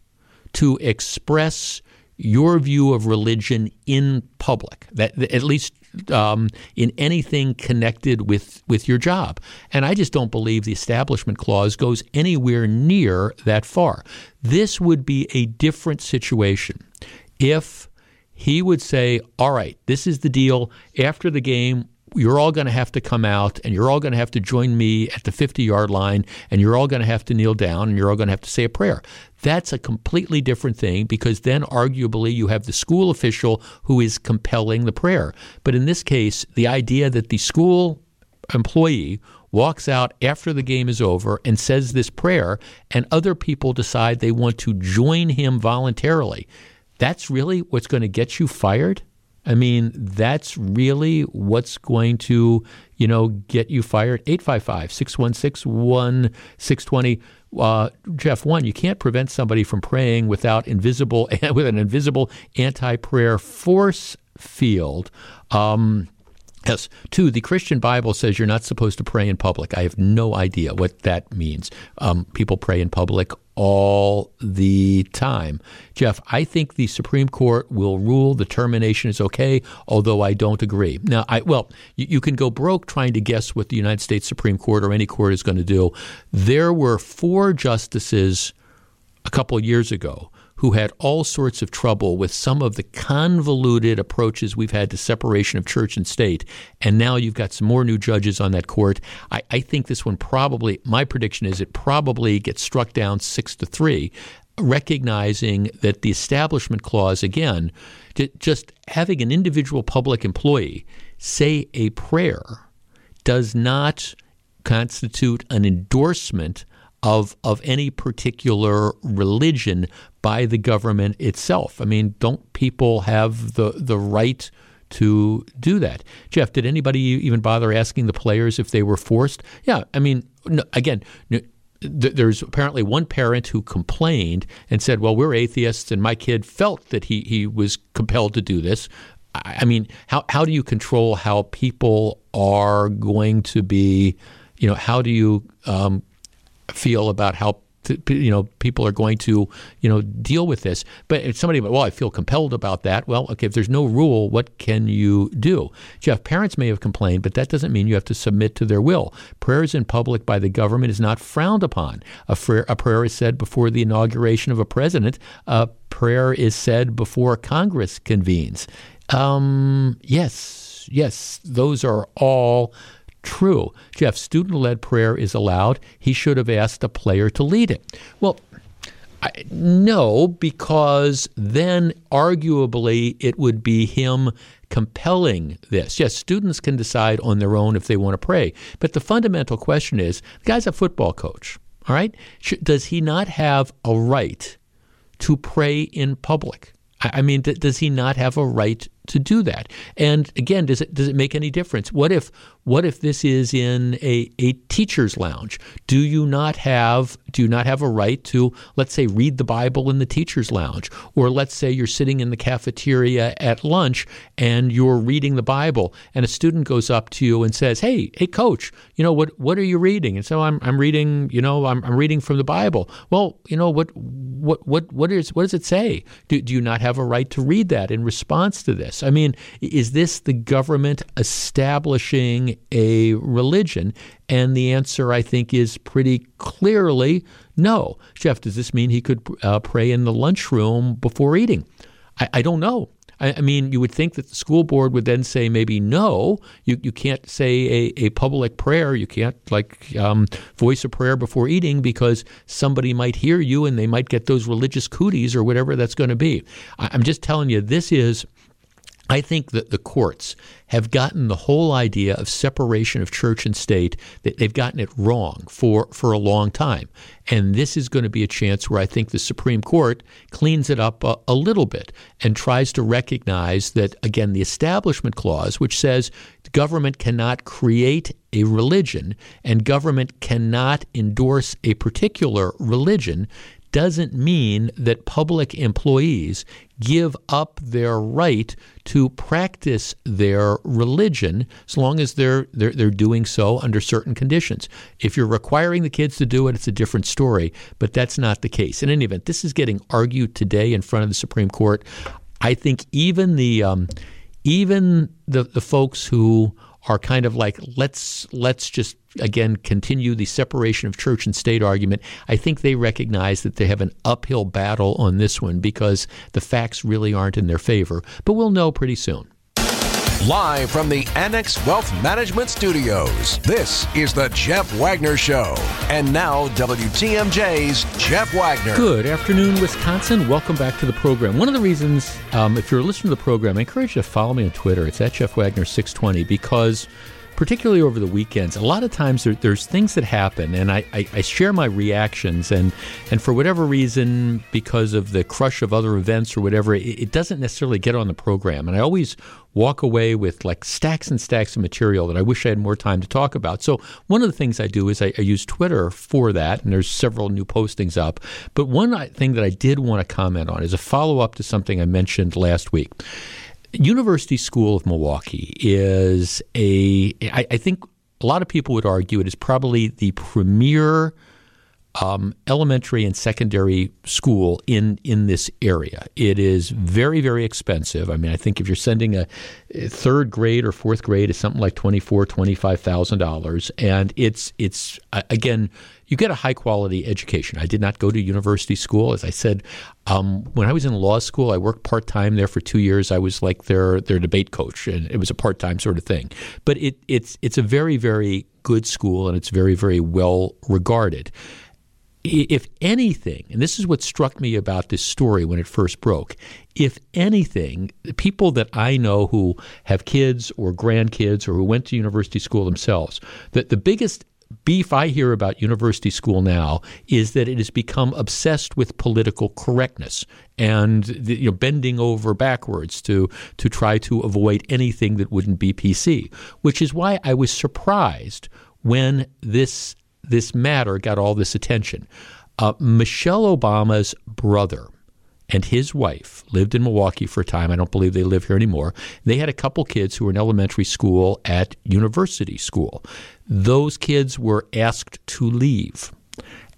to express your view of religion in public, that at least um, in anything connected with, with your job. And I just don't believe the Establishment Clause goes anywhere near that far. This would be a different situation if he would say, All right, this is the deal. After the game, you're all going to have to come out and you're all going to have to join me at the 50 yard line and you're all going to have to kneel down and you're all going to have to say a prayer. That's a completely different thing because then arguably you have the school official who is compelling the prayer. But in this case, the idea that the school employee walks out after the game is over and says this prayer and other people decide they want to join him voluntarily. That's really what's going to get you fired? I mean, that's really what's going to, you know, get you fired. 855 616 1620. Uh, Jeff, one, you can't prevent somebody from praying without invisible with an invisible anti-prayer force field. Um, Yes. Two, the Christian Bible says you're not supposed to pray in public. I have no idea what that means. Um, people pray in public all the time. Jeff, I think the Supreme Court will rule the termination is okay, although I don't agree. Now, I well, you, you can go broke trying to guess what the United States Supreme Court or any court is going to do. There were four justices a couple years ago who had all sorts of trouble with some of the convoluted approaches we've had to separation of church and state. And now you've got some more new judges on that court. I, I think this one probably, my prediction is it probably gets struck down six to three, recognizing that the Establishment Clause, again, just having an individual public employee say a prayer does not constitute an endorsement of of any particular religion by the government itself. I mean, don't people have the the right to do that? Jeff, did anybody even bother asking the players if they were forced? Yeah, I mean, no, again. No, there's apparently one parent who complained and said, "Well, we're atheists, and my kid felt that he he was compelled to do this." I mean, how how do you control how people are going to be? You know, how do you um, feel about how you know people are going to you know deal with this. But if somebody well i feel compelled about that. Well okay if there's no rule what can you do? Jeff parents may have complained but that doesn't mean you have to submit to their will. Prayers in public by the government is not frowned upon. A, prayer, a prayer is said before the inauguration of a president. A prayer is said before congress convenes. Um, yes yes those are all true. Jeff, student led prayer is allowed. He should have asked a player to lead it. Well, I, no, because then arguably it would be him compelling this. Yes, students can decide on their own if they want to pray. But the fundamental question is the guy's a football coach, all right? Does he not have a right to pray in public? I mean, does he not have a right to do that? And again, does it does it make any difference? What if what if this is in a, a teacher's lounge? Do you not have do you not have a right to let's say read the Bible in the teacher's lounge, or let's say you're sitting in the cafeteria at lunch and you're reading the Bible, and a student goes up to you and says, "Hey, hey, coach, you know what what are you reading?" And so I'm I'm reading you know I'm, I'm reading from the Bible. Well, you know what what what what is what does it say? Do, do you not have a right to read that in response to this? I mean, is this the government establishing a religion? And the answer, I think, is pretty clearly no. Jeff, does this mean he could uh, pray in the lunchroom before eating? I, I don't know. I, mean, you would think that the school board would then say maybe no, you, you can't say a, a public prayer. You can't like um, voice a prayer before eating because somebody might hear you and they might get those religious cooties or whatever that's going to be. I, I'm just telling you, this is I think that the courts have gotten the whole idea of separation of church and state, that they've gotten it wrong for, for a long time. And this is going to be a chance where I think the Supreme Court cleans it up a, a little bit and tries to recognize that, again, the Establishment Clause, which says government cannot create a religion and government cannot endorse a particular religion, doesn't mean that public employees give up their right to practice their religion as long as they're, they're they're doing so under certain conditions. If you're requiring the kids to do it, it's a different story, but that's not the case. In any event, this is getting argued today in front of the Supreme Court. I think even the um, even the, the folks who are kind of like let's let's just again continue the separation of church and state argument. I think they recognize that they have an uphill battle on this one because the facts really aren't in their favor. But we'll know pretty soon. Live from the Annex Wealth Management Studios, this is the Jeff Wagner Show. And now, WTMJ's Jeff Wagner. Good afternoon, Wisconsin. Welcome back to the program. One of the reasons, um, if you're listening to the program, I encourage you to follow me on Twitter. It's at Jeff Wagner 620 because particularly over the weekends, a lot of times there, there's things that happen, and I, I, I, share my reactions, and and for whatever reason, because of the crush of other events or whatever, it, it, doesn't necessarily get on the program, and I always walk away with like stacks and stacks of material that I wish I had more time to talk about. So one of the things I do is I, I use Twitter for that, and there's several new postings up. But one thing that I did want to comment on is a follow up to something I mentioned last week. University School of Milwaukee is a, I, I think a lot of people would argue it is probably the premier um, elementary and secondary school in in this area. It is very very expensive. I mean, I think if you're sending a, third grade or fourth grade, it's something like twenty four twenty five thousand dollars, and it's it's again you get a high quality education. I did not go to university school. As I said, um, when I was in law school, I worked part time there for two years. I was like their their debate coach, and it was a part time sort of thing. But it, it's it's a very very good school, and it's very very well regarded if anything, and this is what struck me about this story when it first broke, if anything, the people that I know who have kids or grandkids or who went to university school themselves, that the biggest beef I hear about university school now is that it has become obsessed with political correctness and you know, bending over backwards to to try to avoid anything that wouldn't be PC, which is why I was surprised when this this matter got all this attention. Uh, Michelle Obama's brother and his wife lived in Milwaukee for a time. I don't believe they live here anymore. They had a couple kids who were in elementary school at university school. Those kids were asked to leave.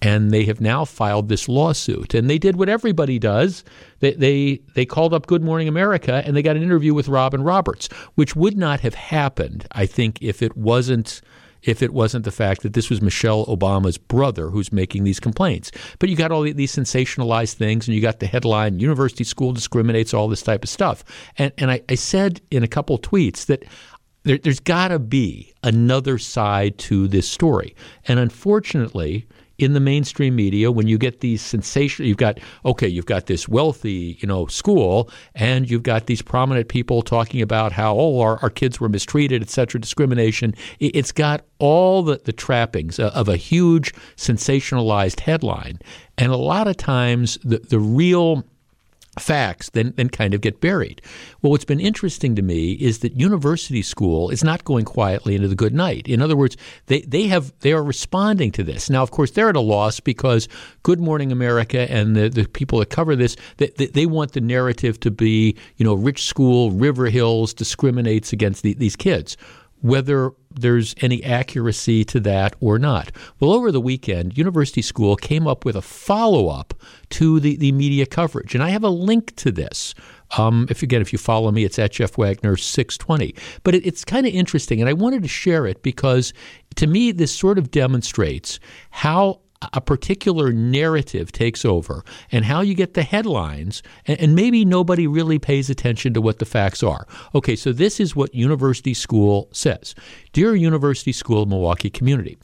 And they have now filed this lawsuit. And they did what everybody does. They, they, they called up Good Morning America and they got an interview with Robin Roberts, which would not have happened, I think, if it wasn't if it wasn't the fact that this was Michelle Obama's brother who's making these complaints. But you got all these sensationalized things, and you got the headline University School Discriminates, all this type of stuff. And, and I, I said in a couple tweets that there, there's got to be another side to this story. And unfortunately, in the mainstream media when you get these sensational you've got okay you've got this wealthy you know school and you've got these prominent people talking about how oh our, our kids were mistreated etc discrimination. It's got all the, the trappings of a huge sensationalized headline. And a lot of times the, the real facts then, then kind of get buried. Well, what's been interesting to me is that university school is not going quietly into the good night. In other words, they, they have they are responding to this. Now, of course, they're at a loss because Good Morning America and the, the people that cover this, they, they want the narrative to be, you know, rich school, River Hills discriminates against the, these kids whether there's any accuracy to that or not. Well, over the weekend, University School came up with a follow up to the, the media coverage. And I have a link to this. Um, if again, if you follow me, it's at Jeff Wagner 620. But it, it's kind of interesting, and I wanted to share it because to me, this sort of demonstrates how a particular narrative takes over and how you get the headlines, and, and, maybe nobody really pays attention to what the facts are. Okay, so this is what University School says Dear University School Milwaukee community,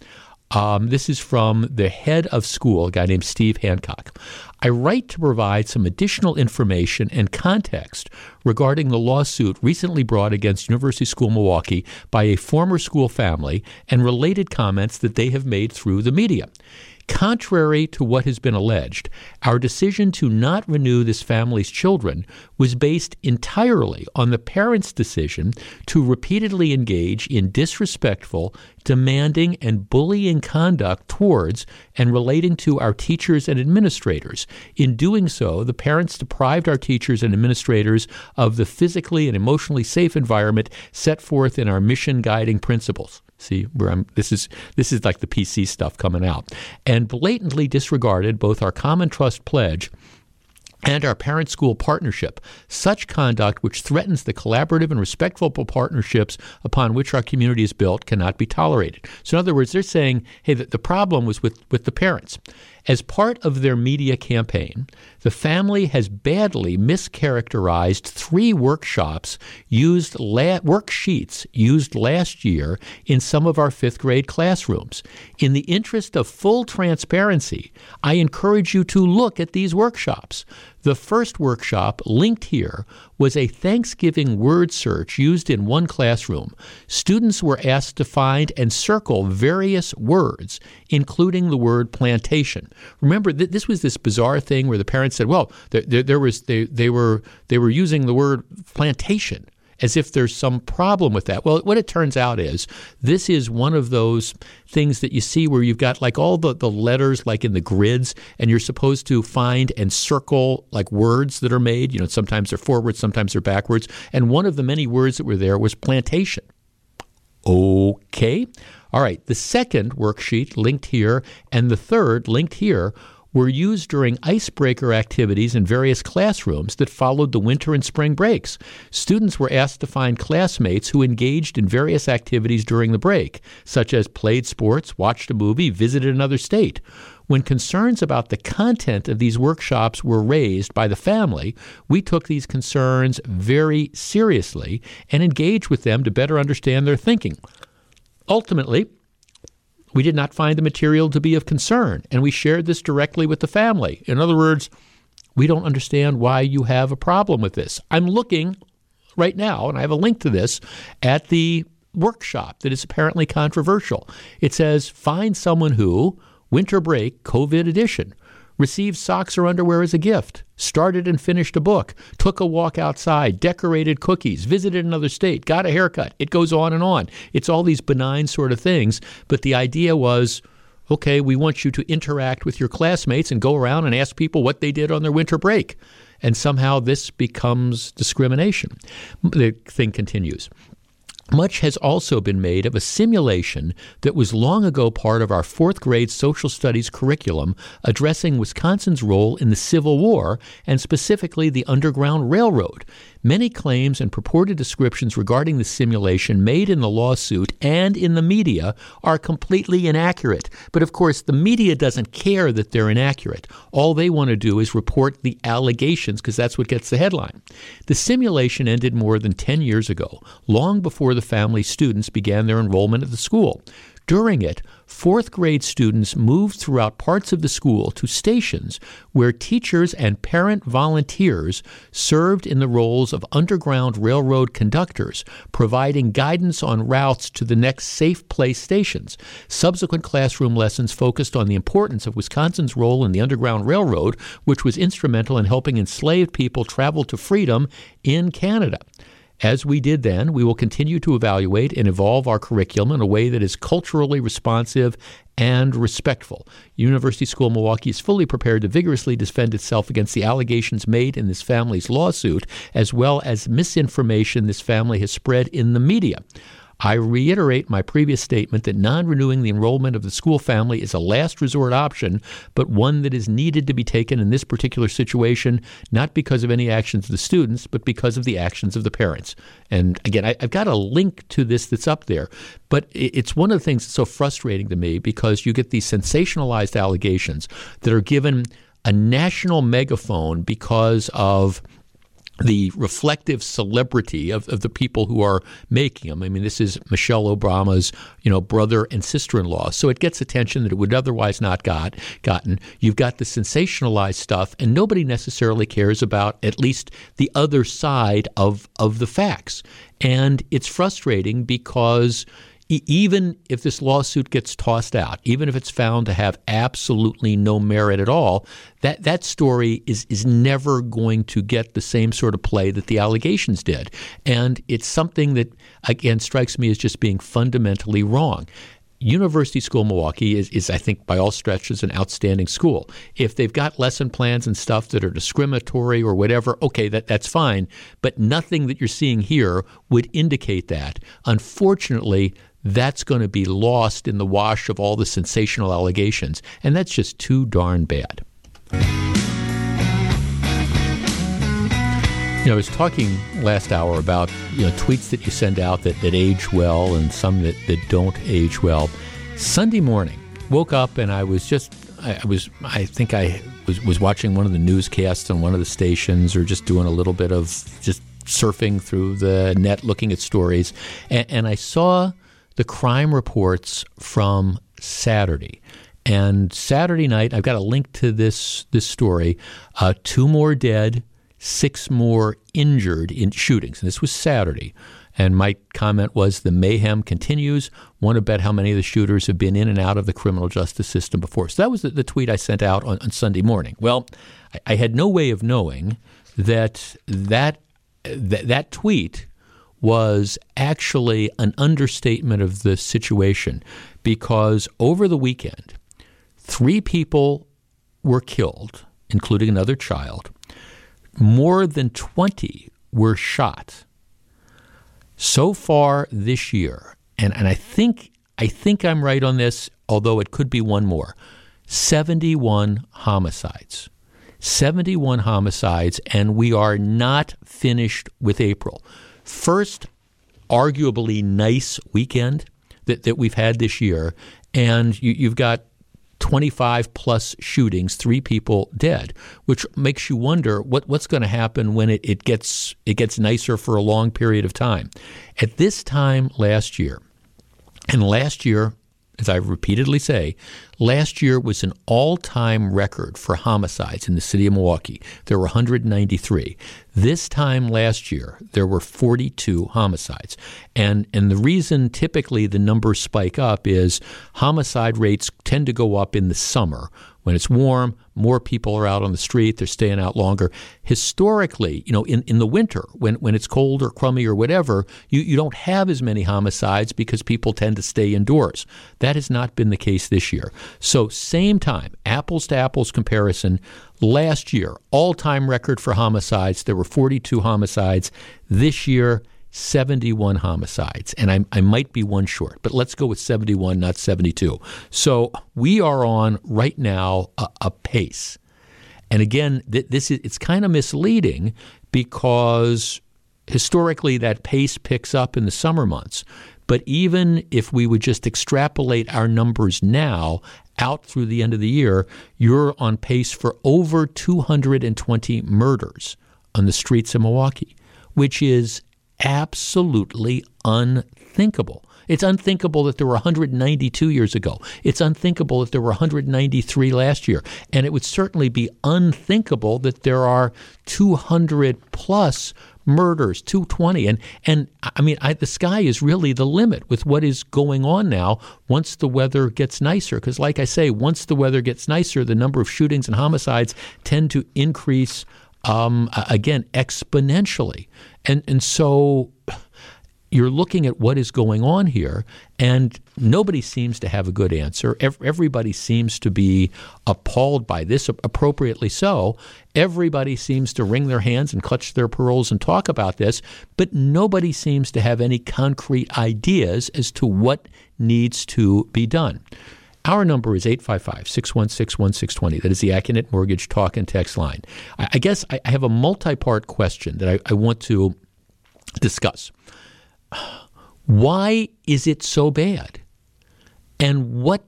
Um, this is from the head of school, a guy named Steve Hancock. I write to provide some additional information and context regarding the lawsuit recently brought against University School Milwaukee by a former school family and related comments that they have made through the media. Contrary to what has been alleged, our decision to not renew this family's children was based entirely on the parents' decision to repeatedly engage in disrespectful, demanding, and bullying conduct towards and relating to our teachers and administrators. In doing so, the parents deprived our teachers and administrators of the physically and emotionally safe environment set forth in our mission guiding principles. See, where I'm, this is this is like the PC stuff coming out, and blatantly disregarded both our common trust pledge and our parent school partnership, such conduct which threatens the collaborative and respectful partnerships upon which our community is built cannot be tolerated. So, in other words, they're saying, hey, the, the problem was with, with the parents. As part of their media campaign, the family has badly mischaracterized three workshops used la- worksheets used last year in some of our fifth grade classrooms. In the interest of full transparency, I encourage you to look at these workshops. The first workshop, linked here, was a Thanksgiving word search used in one classroom. Students were asked to find and circle various words, including the word plantation. Remember, th- this was this bizarre thing where the parents said, "Well, there, there, there was they, they were they were using the word plantation." As if there's some problem with that. Well, what it turns out is this is one of those things that you see where you've got like all the, the letters like in the grids and you're supposed to find and circle like words that are made. You know, sometimes they're forwards, sometimes they're backwards. And one of the many words that were there was plantation. Okay. All right. The second worksheet linked here and the third linked here were used during icebreaker activities in various classrooms that followed the winter and spring breaks. Students were asked to find classmates who engaged in various activities during the break, such as played sports, watched a movie, visited another state. When concerns about the content of these workshops were raised by the family, we took these concerns very seriously and engaged with them to better understand their thinking. Ultimately, we did not find the material to be of concern, and we shared this directly with the family. In other words, we don't understand why you have a problem with this. I'm looking right now, and I have a link to this at the workshop that is apparently controversial. It says, Find someone who, winter break, COVID edition, received socks or underwear as a gift, started and finished a book, took a walk outside, decorated cookies, visited another state, got a haircut. It goes on and on. It's all these benign sort of things, but the idea was okay, we want you to interact with your classmates and go around and ask people what they did on their winter break. And somehow this becomes discrimination. The thing continues. Much has also been made of a simulation that was long ago part of our fourth grade social studies curriculum addressing Wisconsin's role in the Civil War and specifically the Underground Railroad. Many claims and purported descriptions regarding the simulation made in the lawsuit and in the media are completely inaccurate. But of course, the media doesn't care that they're inaccurate. All they want to do is report the allegations because that's what gets the headline. The simulation ended more than 10 years ago, long before the family students began their enrollment at the school. During it, fourth grade students moved throughout parts of the school to stations where teachers and parent volunteers served in the roles of Underground Railroad conductors, providing guidance on routes to the next safe place stations. Subsequent classroom lessons focused on the importance of Wisconsin's role in the Underground Railroad, which was instrumental in helping enslaved people travel to freedom in Canada. As we did then, we will continue to evaluate and evolve our curriculum in a way that is culturally responsive and respectful. University School Milwaukee is fully prepared to vigorously defend itself against the allegations made in this family's lawsuit, as well as misinformation this family has spread in the media. I reiterate my previous statement that non renewing the enrollment of the school family is a last resort option, but one that is needed to be taken in this particular situation, not because of any actions of the students, but because of the actions of the parents. And again, I, have got a link to this that's up there, but it's one of the things that's so frustrating to me because you get these sensationalized allegations that are given a national megaphone because of the reflective celebrity of, of the people who are making them. I mean, this is Michelle Obama's, you know, brother and sister-in-law, so it gets attention that it would otherwise not got gotten. You've got the sensationalized stuff, and nobody necessarily cares about at least the other side of of the facts, and it's frustrating because even if this lawsuit gets tossed out, even if it's found to have absolutely no merit at all, that, that story is, is never going to get the same sort of play that the allegations did. And it's something that, again, strikes me as just being fundamentally wrong. University School Milwaukee is, is, I think, by all stretches, an outstanding school. If they've got lesson plans and stuff that are discriminatory or whatever, okay, that, that's fine. But nothing that you're seeing here would indicate that. Unfortunately, that's going to be lost in the wash of all the sensational allegations. And that's just too darn bad. You know, I was talking last hour about you know tweets that you send out that, that age well and some that, that don't age well. Sunday morning, woke up and I was just I, I was I think I was was watching one of the newscasts on one of the stations or just doing a little bit of just surfing through the net looking at stories and, and I saw the crime reports from Saturday. And Saturday night, I've got a link to this this story. Uh, two more dead, six more injured in shootings. And this was Saturday. And my comment was the mayhem continues. Want to bet how many of the shooters have been in and out of the criminal justice system before. So that was the, the tweet I sent out on, on Sunday morning. Well, I, I, had no way of knowing that that that, that tweet was actually an understatement of the situation because over the weekend, three people were killed, including another child. More than 20 were shot. So far this year, and, and I think I think I'm right on this, although it could be one more. 71 homicides. 71 homicides, and we are not finished with April first arguably nice weekend that, that we've had this year, and you, you've got 25 plus shootings, three people dead, which makes you wonder what, what's going to happen when it, it gets it gets nicer for a long period of time. At this time last year, and last year as I repeatedly say, last year was an all time record for homicides in the city of Milwaukee. There were 193. This time last year, there were 42 homicides. And, and the reason typically the numbers spike up is homicide rates tend to go up in the summer when it's warm, more people are out on the street, they're staying out longer. Historically, you know, in, in the winter, when, when it's cold or crummy or whatever, you, you don't have as many homicides because people tend to stay indoors. That has not been the case this year. So, same time, apples to apples comparison, last year, all time record for homicides, there were 42 homicides. This year, 71 homicides, and I, I might be one short, but let's go with 71, not 72. So we are on right now a, a pace. And again, th- this is it's kind of misleading because historically that pace picks up in the summer months. But even if we would just extrapolate our numbers now out through the end of the year, you're on pace for over 220 murders on the streets of Milwaukee, which is absolutely unthinkable. It's unthinkable that there were 192 years ago. It's unthinkable that there were 193 last year. And it would certainly be unthinkable that there are 200 plus murders, 220. And, and I mean, I, the sky is really the limit with what is going on now once the weather gets nicer. Because, like I say, once the weather gets nicer, the number of shootings and homicides tend to increase um, again exponentially. And and so you're looking at what is going on here, and nobody seems to have a good answer. Everybody seems to be appalled by this, appropriately so. Everybody seems to wring their hands and clutch their pearls and talk about this, but nobody seems to have any concrete ideas as to what needs to be done. Our number is 855 616 1620. That is the Accunet Mortgage Talk and Text line. I, guess I have a multi part question that I, I want to discuss. Why is it so bad? And what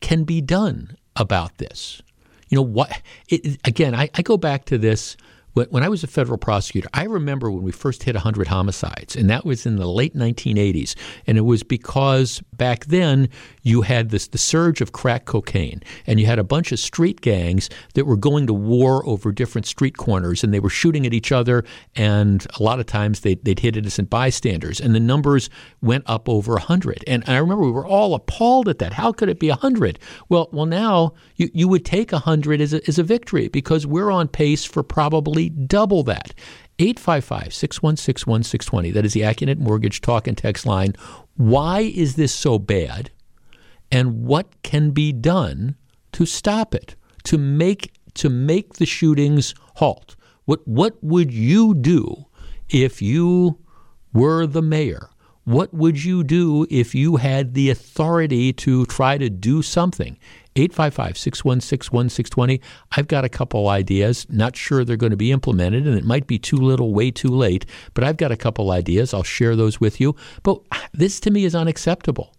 can be done about this? You know, what, it, again, I, I go back to this when I was a federal prosecutor, I remember when we first hit 100 homicides, and that was in the late 1980s. And it was because back then you had this the surge of crack cocaine, and you had a bunch of street gangs that were going to war over different street corners, and they were shooting at each other, and a lot of times they'd, they'd hit innocent bystanders, and the numbers went up over 100. And I remember we were all appalled at that. How could it be 100? Well, well now you, you would take 100 as a, as a victory because we're on pace for probably double that. 855 616 1620. That is the Accunet Mortgage talk and text line. Why is this so bad? And what can be done to stop it? To make to make the shootings halt? What what would you do if you were the mayor? What would you do if you had the authority to try to do something? 855 616 1620. I've got a couple ideas. Not sure they're going to be implemented, and it might be too little, way too late, but I've got a couple ideas. I'll share those with you. But this to me is unacceptable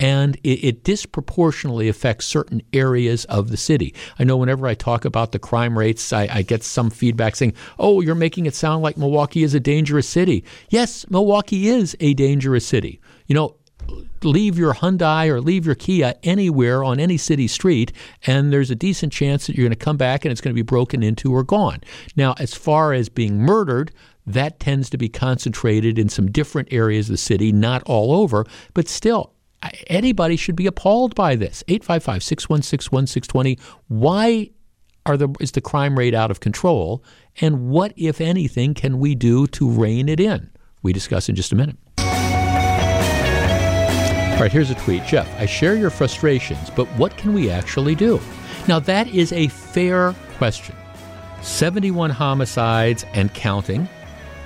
and it, disproportionately affects certain areas of the city. I know whenever I talk about the crime rates, I, I, get some feedback saying, oh, you're making it sound like Milwaukee is a dangerous city. Yes, Milwaukee is a dangerous city. You know, leave your Hyundai or leave your Kia anywhere on any city street, and there's a decent chance that you're going to come back and it's going to be broken into or gone. Now, as far as being murdered, that tends to be concentrated in some different areas of the city, not all over, but still, anybody should be appalled by this. 855 616 1620. Why are the, is the crime rate out of control? And what, if anything, can we do to rein it in? We discuss in just a minute. All right, here's a tweet. Jeff, I share your frustrations, but what can we actually do? Now, that is a fair question. 71 homicides and counting,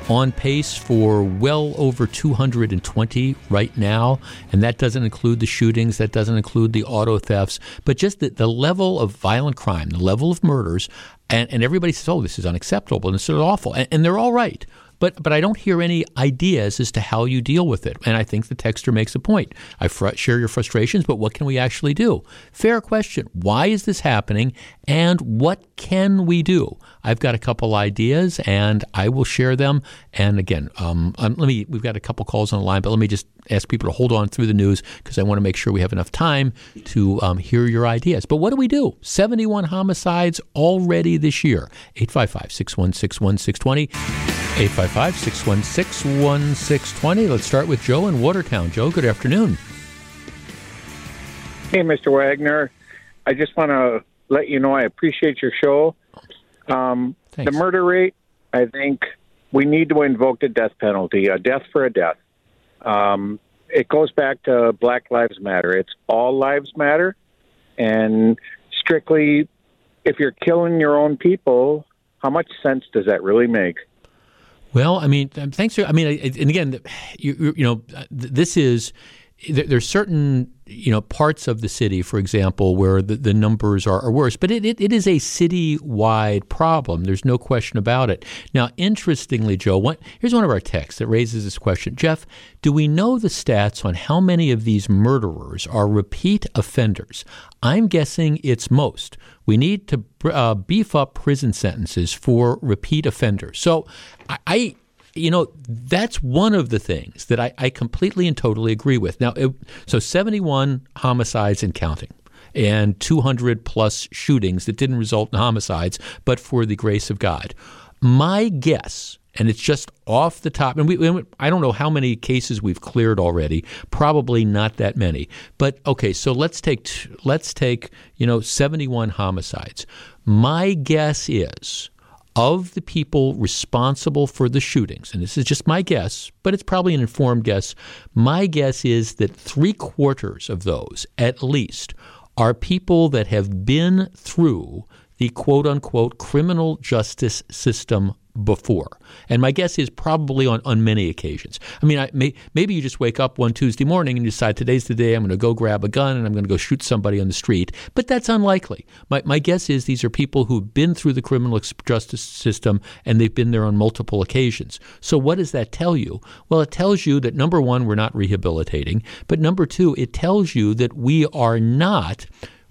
on pace for well over 220 right now. And that doesn't include the shootings, that doesn't include the auto thefts, but just the, the level of violent crime, the level of murders. And, and everybody says, oh, this is unacceptable and this is awful. And, and they're all right. But but I don't hear any ideas as to how you deal with it. And I think the texter makes a point. I fr- share your frustrations, but what can we actually do? Fair question. Why is this happening? And what can we do? I've got a couple ideas, and I will share them. And again, um, um, let me. We've got a couple calls on the line, but let me just ask people to hold on through the news because I want to make sure we have enough time to um, hear your ideas. But what do we do? 71 homicides already this year. 855 616 1620. 855 616 1620. Let's start with Joe in Watertown. Joe, good afternoon. Hey, Mr. Wagner. I just want to let you know I appreciate your show. Um, the murder rate, I think we need to invoke the death penalty, a death for a death. Um, it goes back to Black Lives Matter. It's all lives matter. And strictly, if you're killing your own people, how much sense does that really make? Well, I mean, thanks for. I mean, and again, you, you know, this is there's certain you know parts of the city, for example, where the, the numbers are, are worse, but it, it, it is a city-wide problem. There's no question about it. Now, interestingly, Joe, what, here's one of our texts that raises this question. Jeff, do we know the stats on how many of these murderers are repeat offenders? I'm guessing it's most. We need to uh, beef up prison sentences for repeat offenders. So, I, I you know, that's one of the things that I, I completely and totally agree with. Now, it, so 71 homicides and counting and 200 plus shootings that didn't result in homicides, but for the grace of God. My guess, and it's just off the top, and we, I don't know how many cases we've cleared already. Probably not that many. But okay, so let's take let's take you know 71 homicides. My guess is of the people responsible for the shootings, and this is just my guess, but it's probably an informed guess, my guess is that three quarters of those, at least, are people that have been through the quote unquote criminal justice system before. And my guess is probably on, on many occasions. I mean, I, may, maybe you just wake up one Tuesday morning and you decide today's the day I'm going to go grab a gun and I'm going to go shoot somebody on the street, but that's unlikely. My, my guess is these are people who've been through the criminal justice system and they've been there on multiple occasions. So, what does that tell you? Well, it tells you that number one, we're not rehabilitating, but number two, it tells you that we are not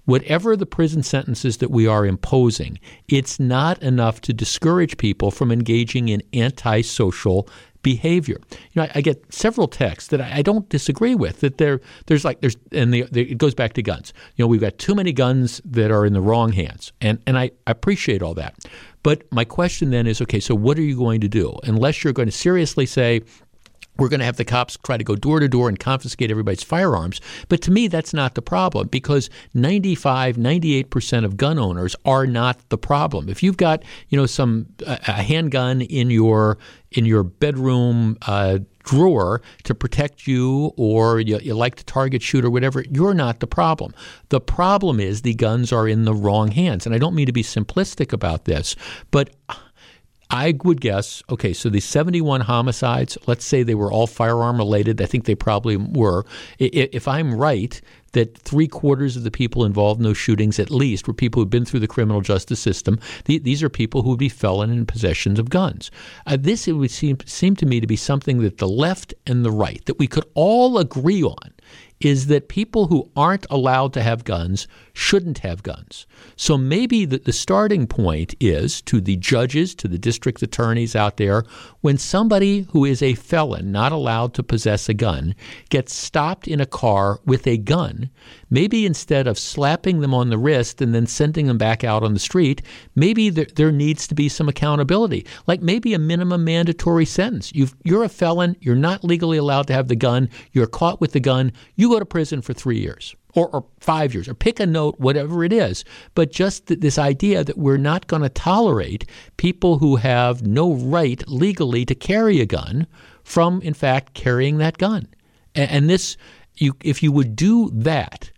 whatever the prison sentences that we are imposing, it's not enough to discourage people from engaging in antisocial behavior. You know, I, I, get several texts that I, I, don't disagree with. That there, there's like there's, and the, the, it goes back to guns. You know, we've got too many guns that are in the wrong hands, and and I appreciate all that. But my question then is, okay, so what are you going to do? Unless you're going to seriously say, we're going to have the cops try to go door to door and confiscate everybody's firearms. But to me, that's not the problem because 95, 98% of gun owners are not the problem. If you've got, you know, some a, handgun in your in your bedroom uh, drawer to protect you or you, you like to target shoot or whatever, you're not the problem. The problem is the guns are in the wrong hands. And I don't mean to be simplistic about this, but I would guess, okay, so the 71 homicides, let's say they were all firearm related. I think they probably were. If I'm right that three quarters of the people involved in those shootings, at least, were people who've been through the criminal justice system, these are people who would be felon in possession of guns. Uh, this, it would seem, seem to me to be something that the left and the right, that we could all agree on is that people who aren't allowed to have guns shouldn't have guns. So maybe the, the starting point is to the judges, to the district attorneys out there, when somebody who is a felon, not allowed to possess a gun, gets stopped in a car with a gun, maybe instead of slapping them on the wrist and then sending them back out on the street, maybe there, there needs to be some accountability, like maybe a minimum mandatory sentence. you you're a felon, you're not legally allowed to have the gun, you're caught with the gun, you go to prison for three years or, or five years, or pick a note, whatever it is. But just th- this idea that we're not going to tolerate people who have no right legally to carry a gun from, in fact, carrying that gun. And, and this, you, if you would do that,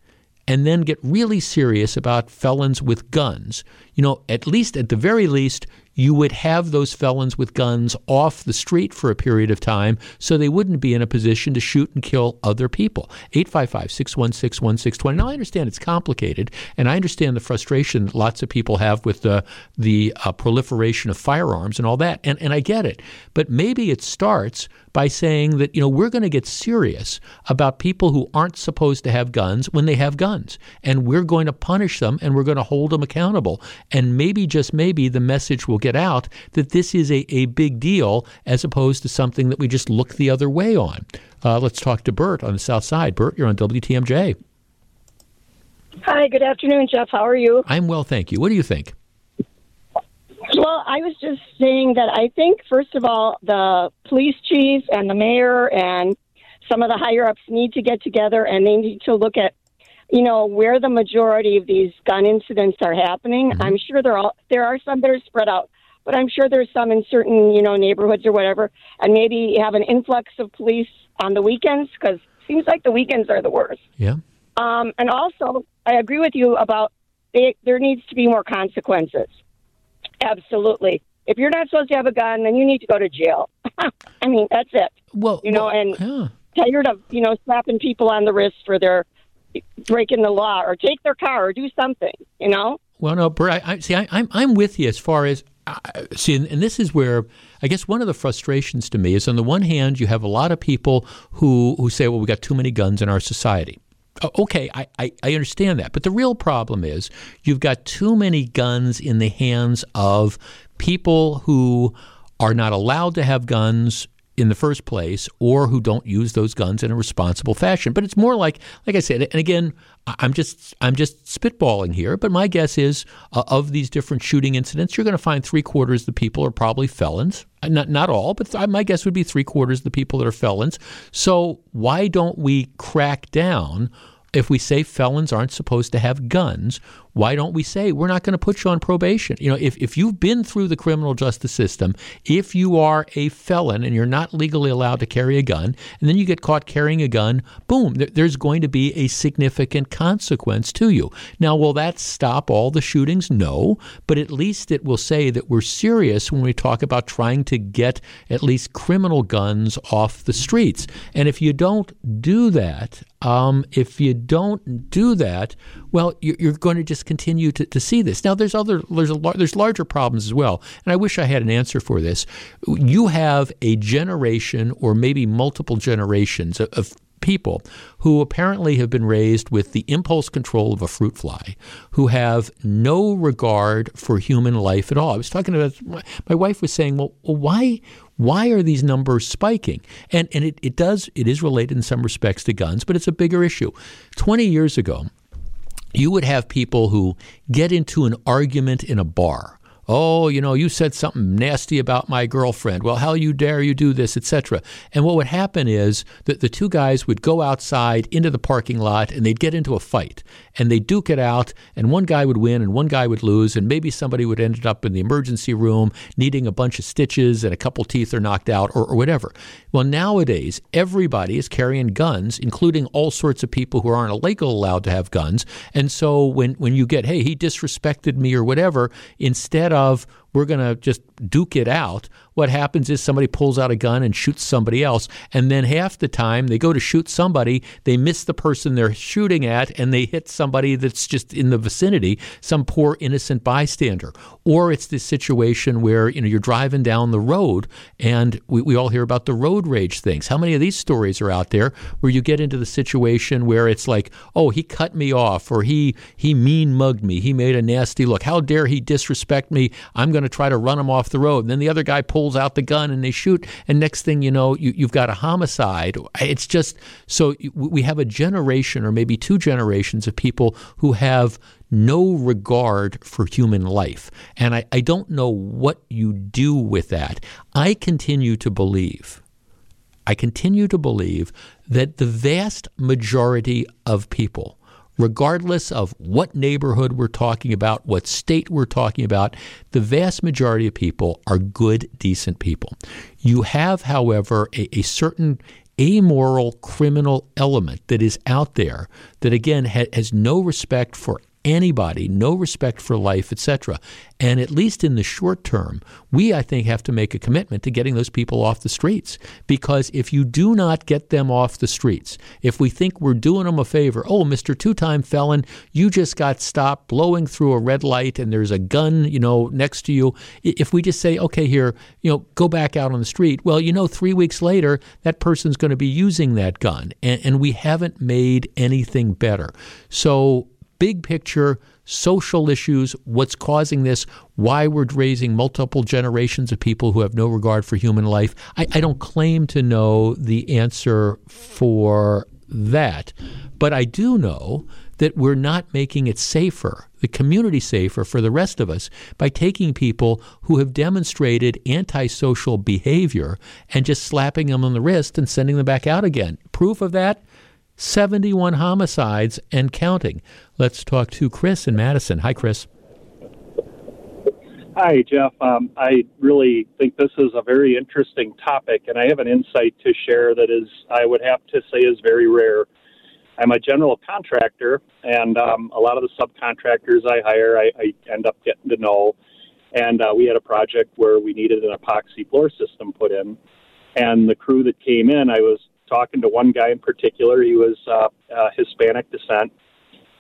and then get really serious about felons with guns, you know, at least at the very least, you would have those felons with guns off the street for a period of time so they wouldn't be in a position to shoot and kill other people. 855 616 1620. Now, I understand it's complicated, and I understand the frustration that lots of people have with the, the uh, proliferation of firearms and all that, and, and I get it. But maybe it starts by saying that you know we're going to get serious about people who aren't supposed to have guns when they have guns. And we're going to punish them and we're going to hold them accountable. And maybe just maybe the message will get out that this is a, a big deal as opposed to something that we just look the other way on. Uh, let's talk to bert on the south side. Bert you're on wtmj hi good afternoon jeff. How are you? I'm well thank you. What do you think I was just saying that I think, first of all, the police chief and the mayor and some of the higher ups need to get together and they need to look at, you know, where the majority of these gun incidents are happening. Mm-hmm. I'm sure there are there are some that are spread out, but I'm sure there's some in certain, you know, neighborhoods or whatever, and maybe have an influx of police on the weekends because it seems like the weekends are the worst. Yeah. Um, and also, I agree with you about they, there needs to be more consequences. Absolutely. If you're not supposed to have a gun, then you need to go to jail. I mean, that's it. Well, you know, well, and yeah. tired of you know slapping people on the wrist for their breaking the law, or take their car, or do something. You know. Well, no, Bert. I, I see. I, I'm I'm with you as far as see, and, and, this is where I guess one of the frustrations to me is on the one hand, you have a lot of people who, who say, well, we got too many guns in our society. Oh, okay, I, I, I, understand that. But the real problem is you've got too many guns in the hands of people who are not allowed to have guns in the first place or who don't use those guns in a responsible fashion. But it's more like, like I said, and again, I'm just I'm just spitballing here, but my guess is uh, of these different shooting incidents, you're going to find three quarters of the people are probably felons. Uh, not not all, but th- my guess would be three quarters of the people that are felons. So why don't we crack down if we say felons aren't supposed to have guns, why don't we say we're not going to put you on probation? You know, if, if you've been through the criminal justice system, if you are a felon and you're not legally allowed to carry a gun, and then you get caught carrying a gun, boom, there, there's going to be a significant consequence to you. Now, will that stop all the shootings? No, but at least it will say that we're serious when we talk about trying to get at least criminal guns off the streets. And if you don't do that, um, if you don't do that, well, you're going to just continue to, to see this. Now, there's other there's a, there's larger problems as well, and I wish I had an answer for this. You have a generation, or maybe multiple generations of, of people who apparently have been raised with the impulse control of a fruit fly, who have no regard for human life at all. I was talking about my wife was saying, well, why why are these numbers spiking? And and it, it does it is related in some respects to guns, but it's a bigger issue. Twenty years ago, you would have people who get into an argument in a bar oh, you know, you said something nasty about my girlfriend. Well, how you dare you do this, etc. And what would happen is that the two guys would go outside into the parking lot and they'd get into a fight and they'd duke it out and one guy would win and one guy would lose and maybe somebody would end up in the emergency room needing a bunch of stitches and a couple teeth are knocked out or, or whatever. Well, nowadays everybody is carrying guns, including all sorts of people who aren't legally allowed to have guns. And so when when you get, hey, he disrespected me or whatever, instead of of we're going to just duke it out. What happens is somebody pulls out a gun and shoots somebody else. And then half the time they go to shoot somebody, they miss the person they're shooting at and they hit somebody that's just in the vicinity, some poor innocent bystander. Or it's this situation where, you know, you're driving down the road and we, we all hear about the road rage things. How many of these stories are out there where you get into the situation where it's like, oh, he cut me off or he he mean mugged me. He made a nasty look. How dare he disrespect me? I'm going to try to run him off the road. And then the other guy pulls out the gun and they shoot. And next thing you know, you, you've got a homicide. It's just so we have a generation or maybe two generations of people who have no regard for human life. And I, I don't know what you do with that. I continue to believe. I continue to believe that the vast majority of people regardless of what neighborhood we're talking about, what state we're talking about, the vast majority of people are good, decent people. You have, however, a, a certain amoral criminal element that is out there that, again, ha- has no respect for anybody, no respect for life, etc. And at least in the short term, we, I think, have to make a commitment to getting those people off the streets. Because if you do not get them off the streets, if we think we're doing them a favor, oh, Mr. Two time felon, you just got stopped blowing through a red light and there's a gun, you know, next to you. If we just say, okay, here, you know, go back out on the street, well, you know, three weeks later, that person's going to be using that gun. And, and we haven't made anything better. So big picture, social issues, what's causing this, why we're raising multiple generations of people who have no regard for human life. I, I don't claim to know the answer for that, but I do know that we're not making it safer, the community safer for the rest of us, by taking people who have demonstrated antisocial behavior and just slapping them on the wrist and sending them back out again. Proof of that? 71 homicides and counting. Let's talk to Chris in Madison. Hi, Chris. Hi, Jeff. Um, I really think this is a very interesting topic, and I have an insight to share that is, I would have to say, is very rare. I'm a general contractor, and um, a lot of the subcontractors I hire, I, I end up getting to know. And uh, we had a project where we needed an epoxy floor system put in, and the crew that came in, I was talking to one guy in particular. He was uh, uh, Hispanic descent,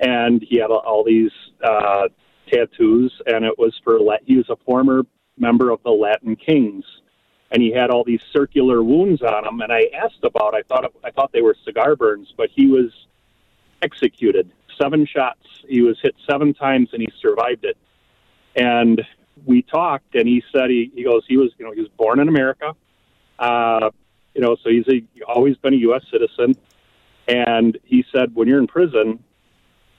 and he had all these uh, tattoos, and it was for he was a former member of the Latin Kings, and he had all these circular wounds on him. And I asked about. I thought I thought they were cigar burns, but he was executed. Seven shots. He was hit seven times, and he survived it. And we talked, and he said he, he goes he was you know he was born in America. Uh, you know, so he's a, always been a U.S. citizen. And he said, when you're in prison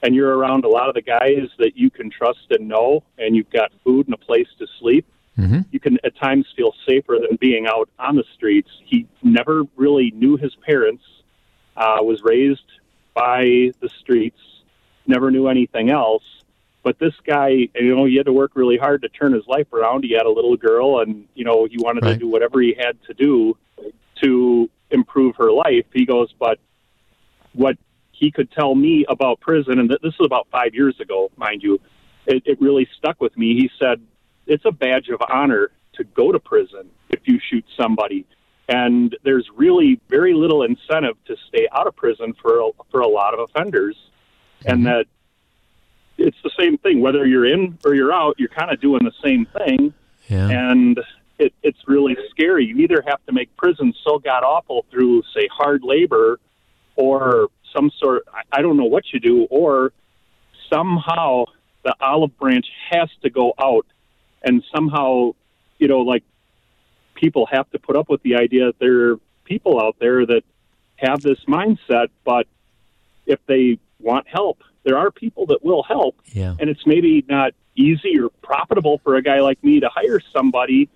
and you're around a lot of the guys that you can trust and know, and you've got food and a place to sleep, mm-hmm. you can at times feel safer than being out on the streets. He never really knew his parents, uh, was raised by the streets, never knew anything else. But this guy, you know, he had to work really hard to turn his life around. He had a little girl, and you know, he wanted right. to do whatever he had to do to improve her life. He goes, but what he could tell me about prison, and this is about five years ago, mind you, it, it really stuck with me. He said, it's a badge of honor to go to prison if you shoot somebody. And there's really very little incentive to stay out of prison for a, for a lot of offenders, mm-hmm. and that it's the same thing whether you're in or you're out. You're kind of doing the same thing, yeah. and it, it's really scary. You either have to make prison so god awful through, say, hard labor, or some sort. I don't know what you do, or somehow the olive branch has to go out, and somehow, you know, like people have to put up with the idea that there are people out there that have this mindset, but if they want help, there are people that will help. Yeah. And it's maybe not easy or profitable for a guy like me to hire somebody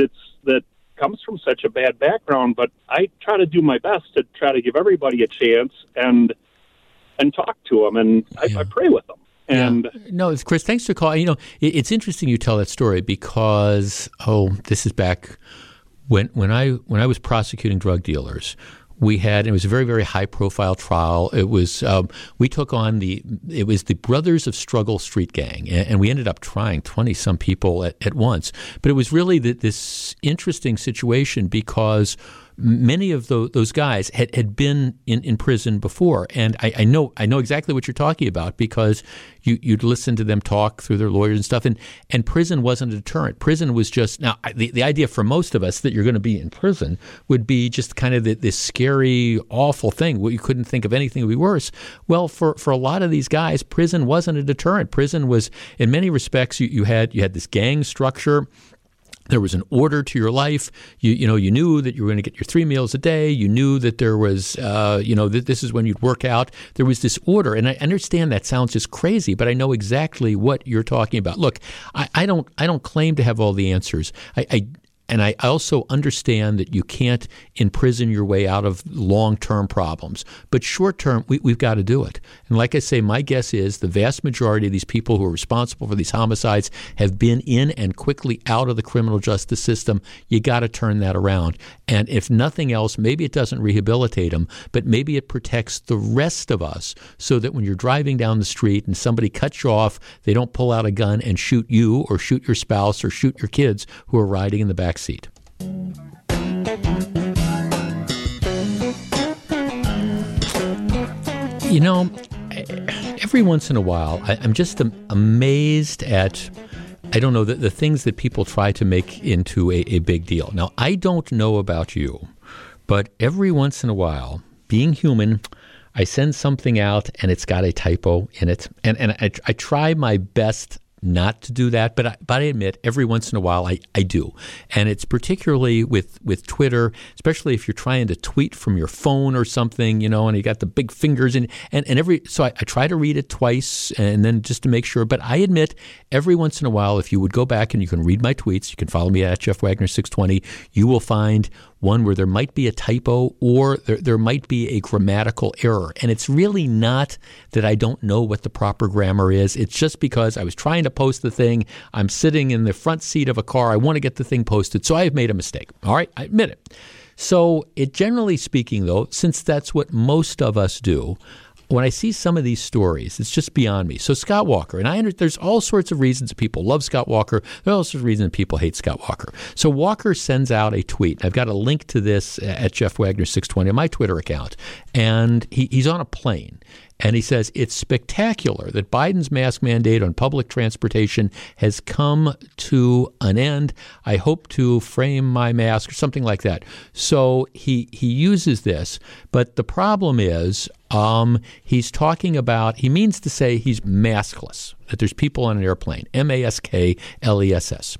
that's that comes from such a bad background, but I try to do my best to try to give everybody a chance and and talk to them and yeah. I, I pray with them. And yeah. no, it's Chris. Thanks for calling. You know, it, it's interesting you tell that story because oh, this is back when when I when I was prosecuting drug dealers we had it was a very very high profile trial. It was um, we took on the it was the Brothers of Struggle Street Gang, and, and we ended up trying twenty some people at, at once. But it was really the, this interesting situation because many of the, those guys had, had been in, in prison before, and I, I, know I know exactly what you're talking about because you, you'd listen to them talk through their lawyers and stuff, and, and prison wasn't a deterrent. Prison was just now the, the idea for most of us that you're going to be in prison would be just kind of the, this scary, awful thing. You couldn't think of anything would be worse. Well, for, for a lot of these guys, prison wasn't a deterrent. Prison was, in many respects, you, you had you had this gang structure there was an order to your life. You, you know, you knew that you were going to get your three meals a day. You knew that there was, uh, you know, that this is when you'd work out. There was this order, and I understand that sounds just crazy, but I know exactly what you're talking about. Look, I, I don't, I don't claim to have all the answers. I, I and I also understand that you can't imprison your way out of long term problems. But short term, we, have got to do it. And like I say, my guess is the vast majority of these people who are responsible for these homicides have been in and quickly out of the criminal justice system. You got to turn that around. And if nothing else, maybe it doesn't rehabilitate them, but maybe it protects the rest of us so that when you're driving down the street and somebody cuts you off, they don't pull out a gun and shoot you or shoot your spouse or shoot your kids who are riding in the back seat. You know, every once in a while, I, am just amazed at, I don't know, the, the things that people try to make into a, a big deal. Now, I don't know about you, but every once in a while, being human, I send something out and it's got a typo in it. And, and I, I try my best not to do that, but I, but I admit every once in a while I, I do, and it's particularly with with Twitter, especially if you're trying to tweet from your phone or something, you know, and you got the big fingers and and, and every so I, I try to read it twice and then just to make sure. But I admit every once in a while, if you would go back and you can read my tweets, you can follow me at Jeff Wagner six twenty, you will find one where there might be a typo or there, there might be a grammatical error. And it's really not that I don't know what the proper grammar is. It's just because I was trying to post the thing. I'm sitting in the front seat of a car. I want to get the thing posted. So I have made a mistake. All right, I admit it. So, it generally speaking, though, since that's what most of us do, when I see some of these stories, it's just beyond me. So Scott Walker, and I under, there's all sorts of reasons people love Scott Walker. There's all sorts of reasons people hate Scott Walker. So Walker sends out a tweet. I've got a link to this at Jeff Wagner 620 on my Twitter account, and he, he's on a plane. And he says it's spectacular that Biden's mask mandate on public transportation has come to an end. I hope to frame my mask or something like that. So he he uses this, but the problem is um, he's talking about he means to say he's maskless. That there's people on an airplane, M A S K L E S S,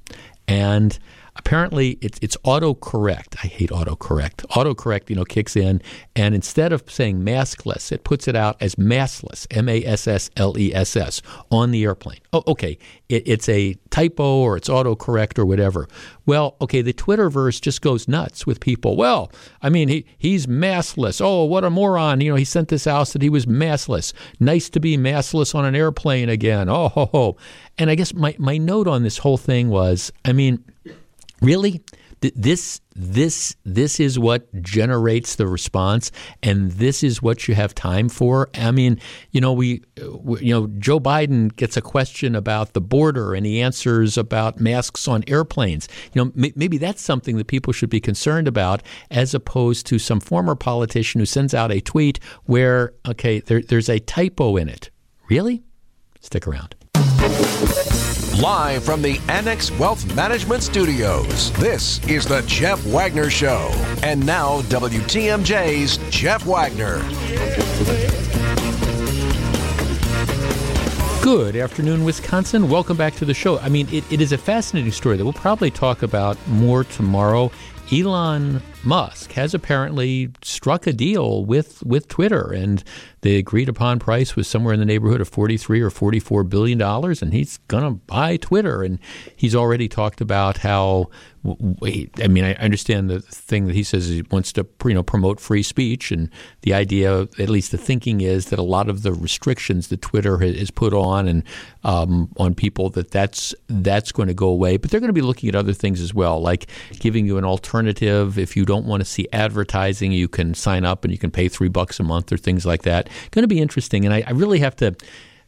and apparently it's it's autocorrect. I hate autocorrect. Autocorrect, you know, kicks in, and instead of saying maskless, it puts it out as massless, M A S S L E S S, on the airplane. Oh, okay, it, it's a typo or it's autocorrect or whatever. Well, okay, the Twitterverse just goes nuts with people. Well, I mean, he he's massless. Oh, what a moron! You know, he sent this out that he was massless. Nice to be massless on an airplane again. Oh, ho, ho. And I guess my my note on this whole thing was, I mean Really? This this this is what generates the response, and this is what you have time for. I mean, you know, we, you know, Joe Biden gets a question about the border, and he answers about masks on airplanes. You know, maybe that's something that people should be concerned about, as opposed to some former politician who sends out a tweet where, okay, there, there's a typo in it. Really? Stick around. Live from the Annex Wealth Management Studios, this is The Jeff Wagner Show. And now, WTMJ's Jeff Wagner. Good afternoon, Wisconsin. Welcome back to the show. I mean, it, it is a fascinating story that we'll probably talk about more tomorrow. Elon Musk has apparently struck a deal with, with Twitter, and the agreed upon price was somewhere in the neighborhood of 43 or 44 billion dollars, and he's going to buy Twitter. And he's already talked about how. I mean, I understand the thing that he says he wants to, you know, promote free speech, and the idea, at least the thinking, is that a lot of the restrictions that Twitter has put on and um, on people that that's that's going to go away. But they're going to be looking at other things as well, like giving you an alternative if you don't want to see advertising, you can sign up and you can pay three bucks a month or things like that. Going to be interesting, and I, I really have to.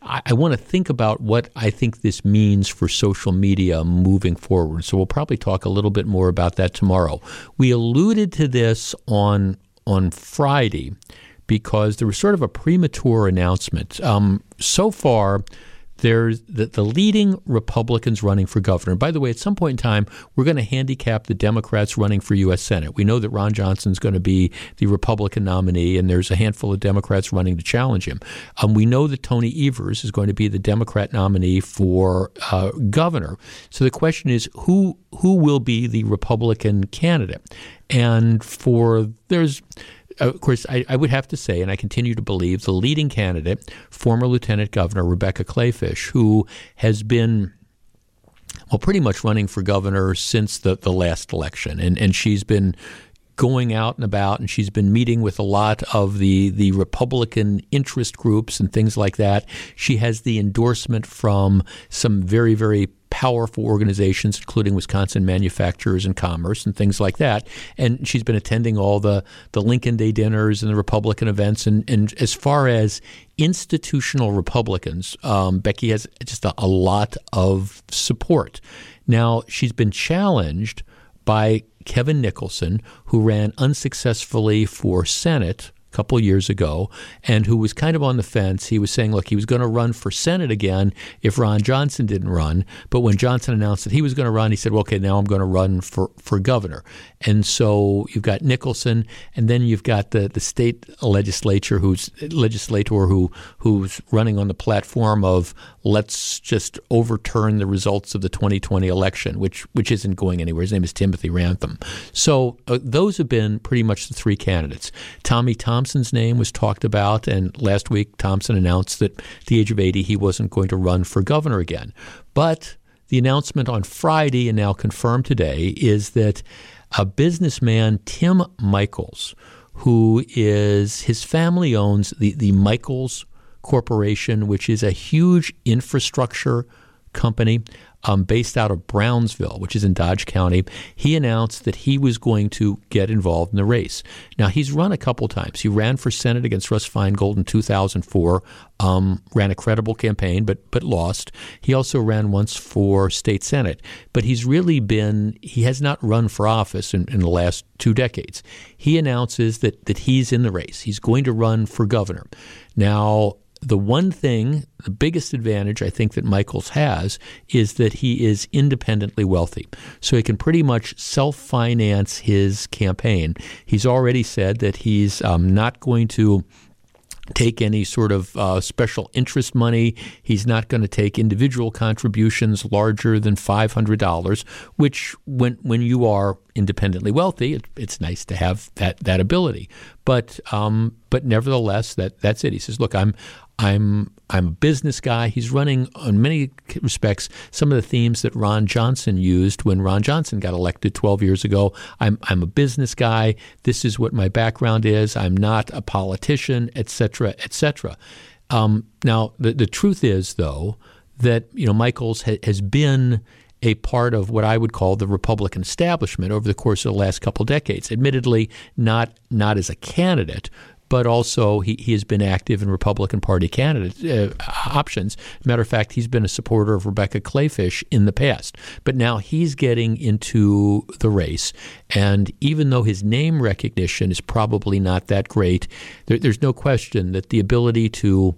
I, want to think about what I think this means for social media moving forward. So we'll probably talk a little bit more about that tomorrow. We alluded to this on on Friday because there was sort of a premature announcement. Um, so far, there's the, the leading Republicans running for governor. By the way, at some point in time, we're going to handicap the Democrats running for U.S. Senate. We know that Ron Johnson's going to be the Republican nominee, and there's a handful of Democrats running to challenge him. Um, we know that Tony Evers is going to be the Democrat nominee for uh, governor. So the question is, who who will be the Republican candidate? And for there's of course, I, I, would have to say, and I continue to believe, the leading candidate, former Lieutenant Governor Rebecca Kleefisch, who has been well, pretty much running for governor since the, the last election. And, and she's been going out and about and she's been meeting with a lot of the, the Republican interest groups and things like that. She has the endorsement from some very, very powerful organizations, including Wisconsin Manufacturers and Commerce and things like that. And she's been attending all the, the Lincoln Day dinners and the Republican events. And, and as far as institutional Republicans, um, Becky has just a, a lot of support. Now, she's been challenged by Kevin Nicholson, who ran unsuccessfully for Senate couple years ago and who was kind of on the fence. He was saying, look, he was going to run for Senate again if Ron Johnson didn't run. But when Johnson announced that he was going to run, he said, well, okay, now I'm going to run for, for governor. And so you've got Nicholson, and then you've got the, the state legislature who's legislator who who's running on the platform of let's just overturn the results of the 2020 election, which which isn't going anywhere. His name is Timothy Ramthun. So uh, those have been pretty much the three candidates. Tommy Thompson Thompson's name was talked about, and last week Thompson announced that at the age of 80 he wasn't going to run for governor again. But the announcement on Friday and now confirmed today is that a businessman, Tim Michels, who is his family owns the, the Michels Corporation, which is a huge infrastructure company um, based out of Brownsville, which is in Dodge County. He announced that he was going to get involved in the race. Now, he's run a couple times. He ran for Senate against Russ Feingold in 2004, um, ran a credible campaign, but, but lost. He also ran once for state Senate. But he's really been, he has not run for office in, in the last two decades. He announces that, that he's in the race. He's going to run for governor. Now, the one thing, the biggest advantage I think that Michels has is that he is independently wealthy. So he can pretty much self finance his campaign. He's already said that he's um, not going to take any sort of uh, special interest money. He's not going to take individual contributions larger than $500, which when when you are independently wealthy, it, it's nice to have that that ability. But um, but nevertheless, that that's it. He says, "Look, I'm I'm I'm a business guy. He's running on many respects some of the themes that Ron Johnson used when Ron Johnson got elected 12 years ago. I'm I'm a business guy. This is what my background is. I'm not a politician, etc., etc. Um, now the the truth is though that you know Michels ha- has been a part of what I would call the Republican establishment over the course of the last couple decades. Admittedly, not not as a candidate, but also he, he has been active in Republican Party candidate uh, options. Matter of fact, he's been a supporter of Rebecca Kleefisch in the past, but now he's getting into the race. And even though his name recognition is probably not that great, there, there's no question that the ability to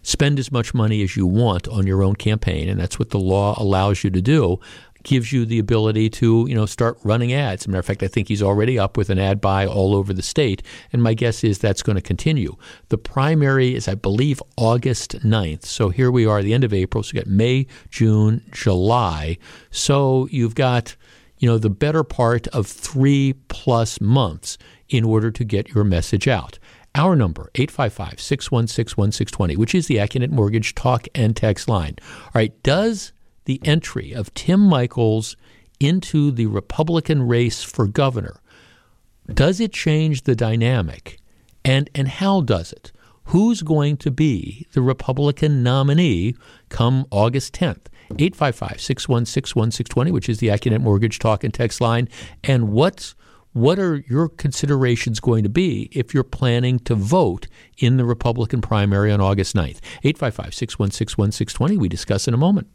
spend as much money as you want on your own campaign, and that's what the law allows you to do gives you the ability to, you know, start running ads. As a matter of fact, I think he's already up with an ad buy all over the state, and my guess is that's going to continue. The primary is, I believe, August 9th. So here we are, the end of April. So you got May, June, July. So you've got, you know, the better part of three plus months in order to get your message out. Our number, 855 616 1620, which is the AccuNet Mortgage talk and text line. All right, does the entry of Tim Michels into the Republican race for governor, does it change the dynamic? And, and how does it? Who's going to be the Republican nominee come August 10th? 855 616 1620, which is the AccuNet Mortgage Talk and Text line. And what's what are your considerations going to be if you're planning to vote in the Republican primary on August 9th? 855 616 1620. We discuss in a moment.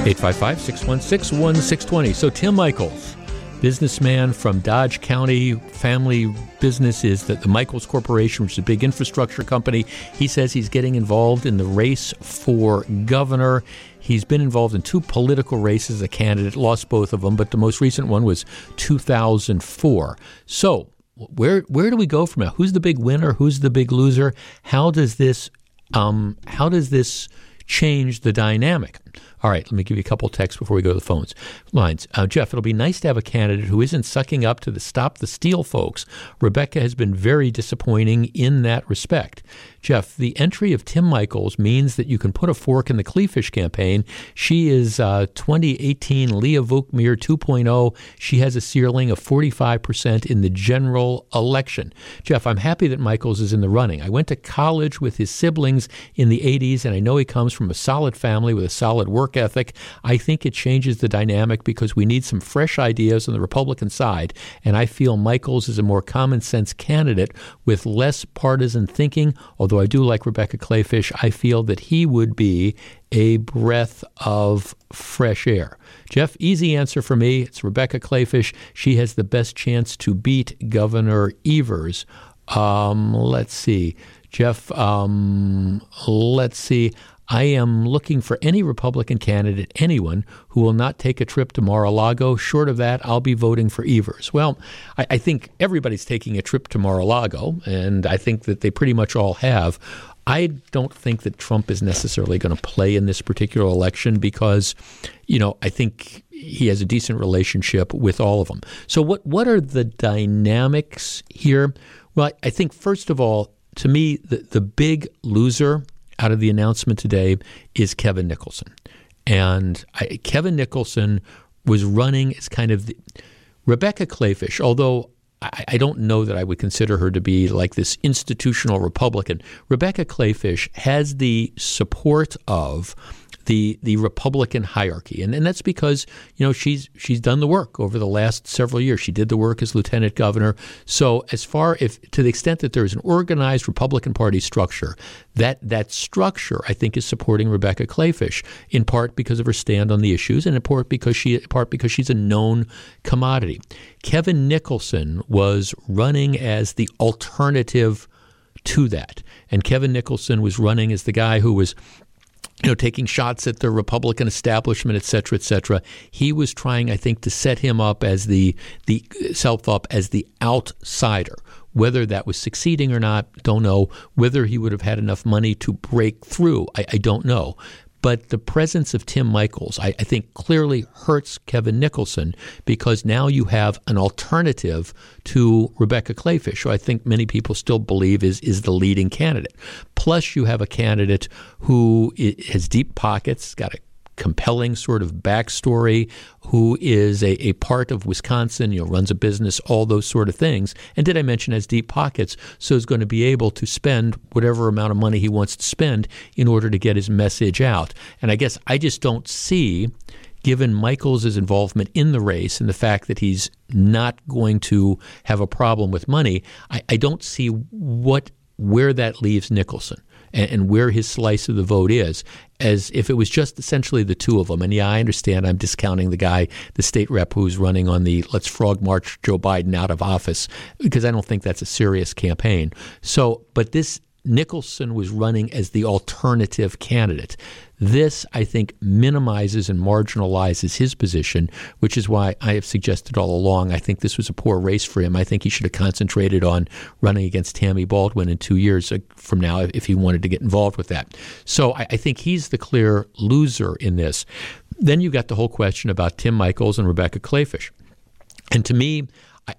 855 616 1620. So, Tim Michels, businessman from Dodge County, family business is that the Michels Corporation, which is a big infrastructure company, he says he's getting involved in the race for governor. He's been involved in two political races as a candidate, lost both of them, but the most recent one was 2004. So, where where do we go from now? Who's the big winner? Who's the big loser? How does this um, how does this change the dynamic? All right, let me give you a couple texts before we go to the phones lines. Uh, Jeff, it'll be nice to have a candidate who isn't sucking up to the stop the steal folks. Rebecca has been very disappointing in that respect. Jeff, the entry of Tim Michels means that you can put a fork in the Kleefisch campaign. She is uh, 2018 Leah Vukmir 2.0. She has a ceiling of 45% in the general election. Jeff, I'm happy that Michels is in the running. I went to college with his siblings in the 80s, and I know he comes from a solid family with a solid work ethic. I think it changes the dynamic because we need some fresh ideas on the Republican side, and I feel Michels is a more common sense candidate with less partisan thinking, although I do like Rebecca Kleefisch, I feel that he would be a breath of fresh air. Jeff, easy answer for me. It's Rebecca Kleefisch. She has the best chance to beat Governor Evers. Um, let's see. Jeff, um, let's see. I am looking for any Republican candidate, anyone who will not take a trip to Mar a Lago. Short of that, I'll be voting for Evers. Well, I, I think everybody's taking a trip to Mar a Lago, and I think that they pretty much all have. I don't think that Trump is necessarily going to play in this particular election because, you know, I think he has a decent relationship with all of them. So, what what are the dynamics here? Well, I think first of all, to me, the the big loser out of the announcement today is Kevin Nicholson. And I, Kevin Nicholson was running as kind of the, Rebecca Kleefisch, although I, I, don't know that I would consider her to be like this institutional Republican. Rebecca Kleefisch has the support of the the Republican hierarchy, and and that's because you know she's she's done the work over the last several years. She did the work as lieutenant governor. So as far if to the extent that there is an organized Republican Party structure, that that structure I think is supporting Rebecca Kleefisch in part because of her stand on the issues, and in part because she in part because she's a known commodity. Kevin Nicholson was running as the alternative to that. And Kevin Nicholson was running as the guy who was you know, taking shots at the Republican establishment, et cetera, et cetera. He was trying, I think, to set him up as the the self up as the outsider. Whether that was succeeding or not, don't know. Whether he would have had enough money to break through, I, I don't know. But the presence of Tim Michels, I, I, think, clearly hurts Kevin Nicholson because now you have an alternative to Rebecca Kleefisch, who I think many people still believe is, is the leading candidate. Plus, you have a candidate who has deep pockets, got a compelling sort of backstory, who is a, a part of Wisconsin, you know, runs a business, all those sort of things. And did I mention has deep pockets, so is going to be able to spend whatever amount of money he wants to spend in order to get his message out. And I guess I just don't see given Michels' involvement in the race and the fact that he's not going to have a problem with money, I, I don't see what where that leaves Nicholson and, and where his slice of the vote is, as if it was just essentially the two of them. And yeah, I understand I'm discounting the guy, the state rep who's running on the let's frog march Joe Biden out of office, because I don't think that's a serious campaign. So, but this Nicholson was running as the alternative candidate. This, I think, minimizes and marginalizes his position, which is why I have suggested all along I think this was a poor race for him. I think he should have concentrated on running against Tammy Baldwin in two years uh, from now if he wanted to get involved with that. So I, I think he's the clear loser in this. Then you've got the whole question about Tim Michels and Rebecca Kleefisch. And to me,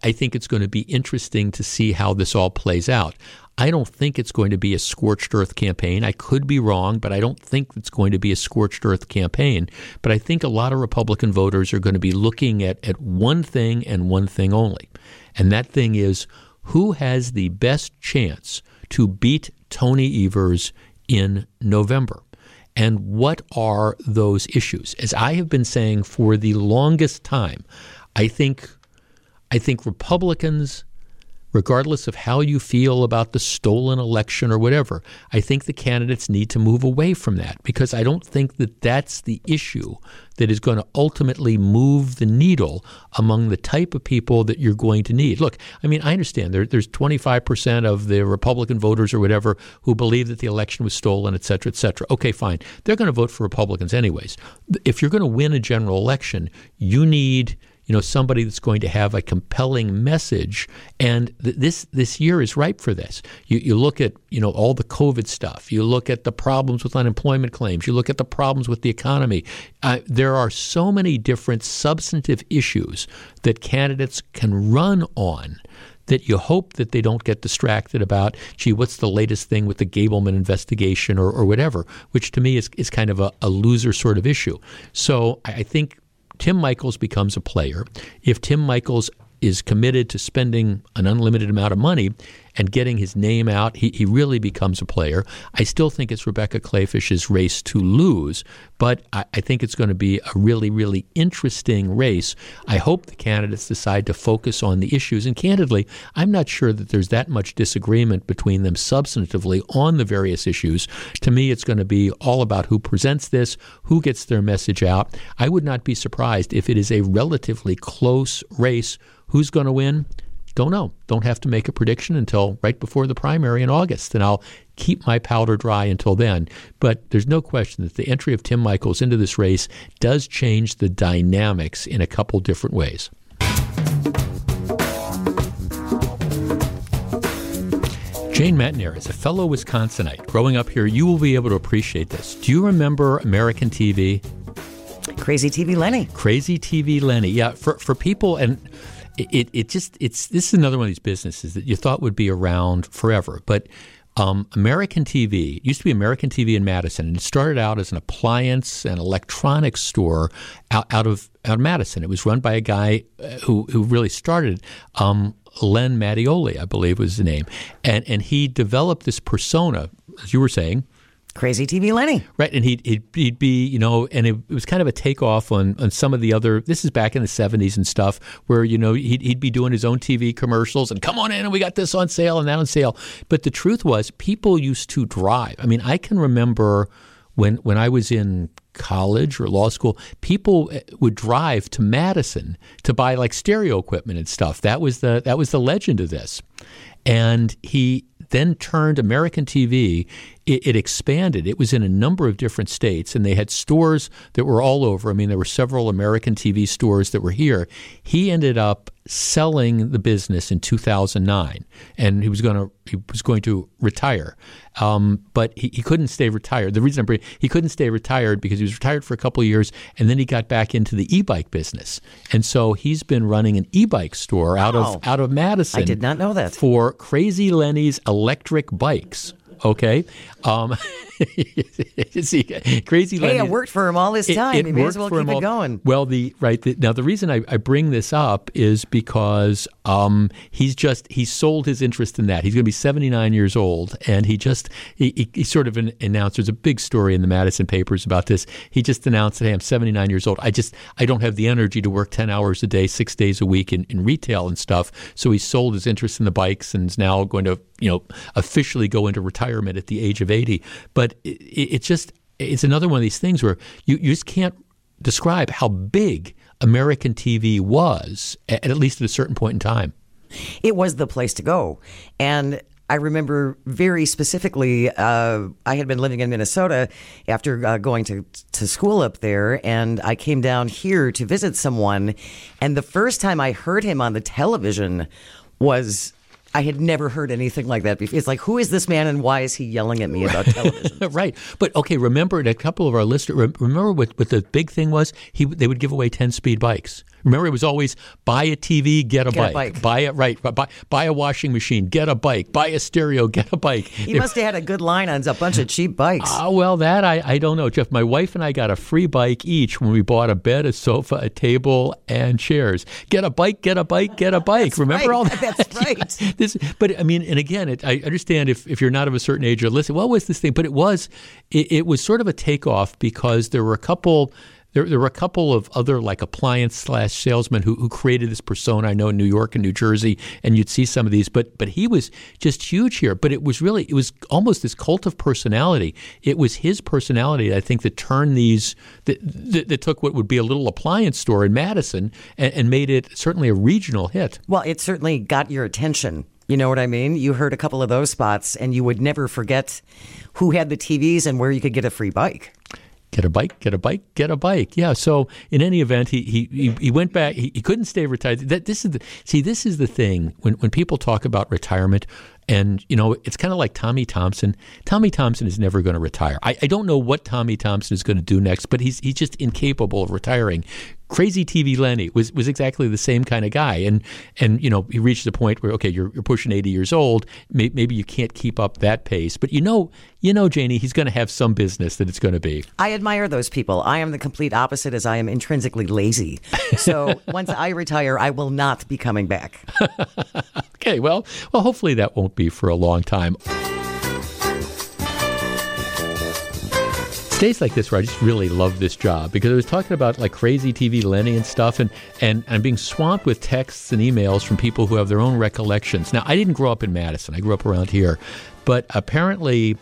I think it's going to be interesting to see how this all plays out. I don't think it's going to be a scorched earth campaign. I could be wrong, but I don't think it's going to be a scorched earth campaign. But I think a lot of Republican voters are going to be looking at, at one thing and one thing only. And that thing is who has the best chance to beat Tony Evers in November? And what are those issues? As I have been saying for the longest time, I think I think Republicans regardless of how you feel about the stolen election or whatever. I think the candidates need to move away from that because I don't think that that's the issue that is going to ultimately move the needle among the type of people that you're going to need. Look, I mean, I understand there, there's 25% of the Republican voters or whatever who believe that the election was stolen, et cetera, et cetera. Okay, fine. They're going to vote for Republicans anyways. If you're going to win a general election, you need – you know somebody that's going to have a compelling message. And th- this this year is ripe for this. You, you look at you know all the covid stuff. You look at the problems with unemployment claims. You look at the problems with the economy. Uh, there are so many different substantive issues that candidates can run on that you hope that they don't get distracted about, gee, what's the latest thing with the Gableman investigation or, or whatever, which to me is, is kind of a, a loser sort of issue. So I think Tim Michels becomes a player, if Tim Michels is committed to spending an unlimited amount of money and getting his name out, he, he really becomes a player. I still think it's Rebecca Kleefisch's race to lose, but I, I think it's going to be a really, really interesting race. I hope the candidates decide to focus on the issues. And candidly, I'm not sure that there's that much disagreement between them substantively on the various issues. To me, it's going to be all about who presents this, who gets their message out. I would not be surprised if it is a relatively close race Who's going to win? Don't know. Don't have to make a prediction until right before the primary in August, and I'll keep my powder dry until then. But there's no question that the entry of Tim Michels into this race does change the dynamics in a couple different ways. Jane Matenaer is a fellow Wisconsinite. Growing up here, you will be able to appreciate this. Do you remember American TV? Crazy TV Lenny. Crazy TV Lenny. Yeah, for for people and it, it just it's this is another one of these businesses that you thought would be around forever, but um, American TV used to be American TV in Madison, and it started out as an appliance and electronics store out, out of out of Madison. It was run by a guy uh, who who really started. Um, Len Mattioli, I believe was the name, and and he developed this persona, as you were saying, Crazy TV Lenny. Right. And he'd, he'd, he'd be, you know, and it, it, was kind of a takeoff on, on some of the other, this is back in the 70s and stuff, where, you know, he'd, he'd be doing his own TV commercials and come on in and we got this on sale and that on sale. But the truth was, people used to drive. I mean, I can remember when, when I was in college or law school, people eh, would drive to Madison to buy like stereo equipment and stuff. That was the, that was the legend of this. And he, then turned American TV. It, it, expanded. It was in a number of different states, and they had stores that were all over. I mean, there were several American TV stores that were here. He ended up selling the business in 2009, and he was going to he was going to retire, um, but he, he couldn't stay retired. The reason I'm bringing, he couldn't stay retired because he was retired for a couple of years, and then he got back into the e-bike business, and so he's been running an e-bike store out of out of Madison. I did not know that for Crazy Lenny's electric bikes. Okay. Um, see, crazy. Hey, it worked for him all this time. It, it may as well keep it all, going. Well, the right the, now the reason I, I, bring this up is because um, he's just he sold his interest in that. He's going to be 79 years old, and he just he, he, he sort of an, announced. There's a big story in the Madison papers about this. He just announced that hey, I'm 79 years old. I just I don't have the energy to work 10 hours a day, six days a week in, in retail and stuff. So he sold his interest in the bikes and is now going to you know officially go into retirement at the age of 80. But it, it's just it's another one of these things where you, you just can't describe how big American TV was at, at least at a certain point in time. It was the place to go, and I remember very specifically, uh, I had been living in Minnesota after uh, going to, to school up there, and I came down here to visit someone. And the first time I heard him on the television was I had never heard anything like that before. It's like, who is this man and why is he yelling at me about television? right. But okay, remember, a couple of our listeners, remember what, what the big thing was? He They would give away 10 speed bikes. Remember, it was always buy a TV, get a, get bike. a bike. Buy it right. Buy, buy a washing machine, get a bike. Buy a stereo, get a bike. He must have had a good line on a bunch of cheap bikes. Uh, well, that I, I don't know, Jeff. My wife and I got a free bike each when we bought a bed, a sofa, a table, and chairs. Get a bike, get a bike, get a bike. Remember right. all that? That's right. yeah. This, but I mean, and again, it, I understand if, if you're not of a certain age or listen, what was this thing? But it was, it, it was sort of a takeoff because there were a couple there, there were a couple of other like appliance slash salesmen who, who created this persona. I know in New York and New Jersey, and you'd see some of these, but but he was just huge here. But it was really it was almost this cult of personality. It was his personality, I think, that turned these that, that, that took what would be a little appliance store in Madison and, and made it certainly a regional hit. Well, it certainly got your attention. You know what I mean? You heard a couple of those spots, and you would never forget who had the TVs and where you could get a free bike get a bike, get a bike, get a bike. Yeah. So in any event, he he he went back. He, he couldn't stay retired. That this is the see. This is the thing when when people talk about retirement. And, you know, it's kind of like Tommy Thompson. Tommy Thompson is never going to retire. I, I don't know what Tommy Thompson is going to do next, but he's he's just incapable of retiring. Crazy TV Lenny was, was exactly the same kind of guy, and and you know he reached a point where okay you're, you're pushing 80 years old, may, maybe you can't keep up that pace, but you know you know Janie he's going to have some business that it's going to be. I admire those people. I am the complete opposite, as I am intrinsically lazy. So once I retire, I will not be coming back. okay, well well hopefully that won't be for a long time. Days like this where I just really love this job because I was talking about like crazy TV Lenny and stuff, and, and I'm being swamped with texts and emails from people who have their own recollections. Now, I didn't grow up in Madison, I grew up around here, but apparently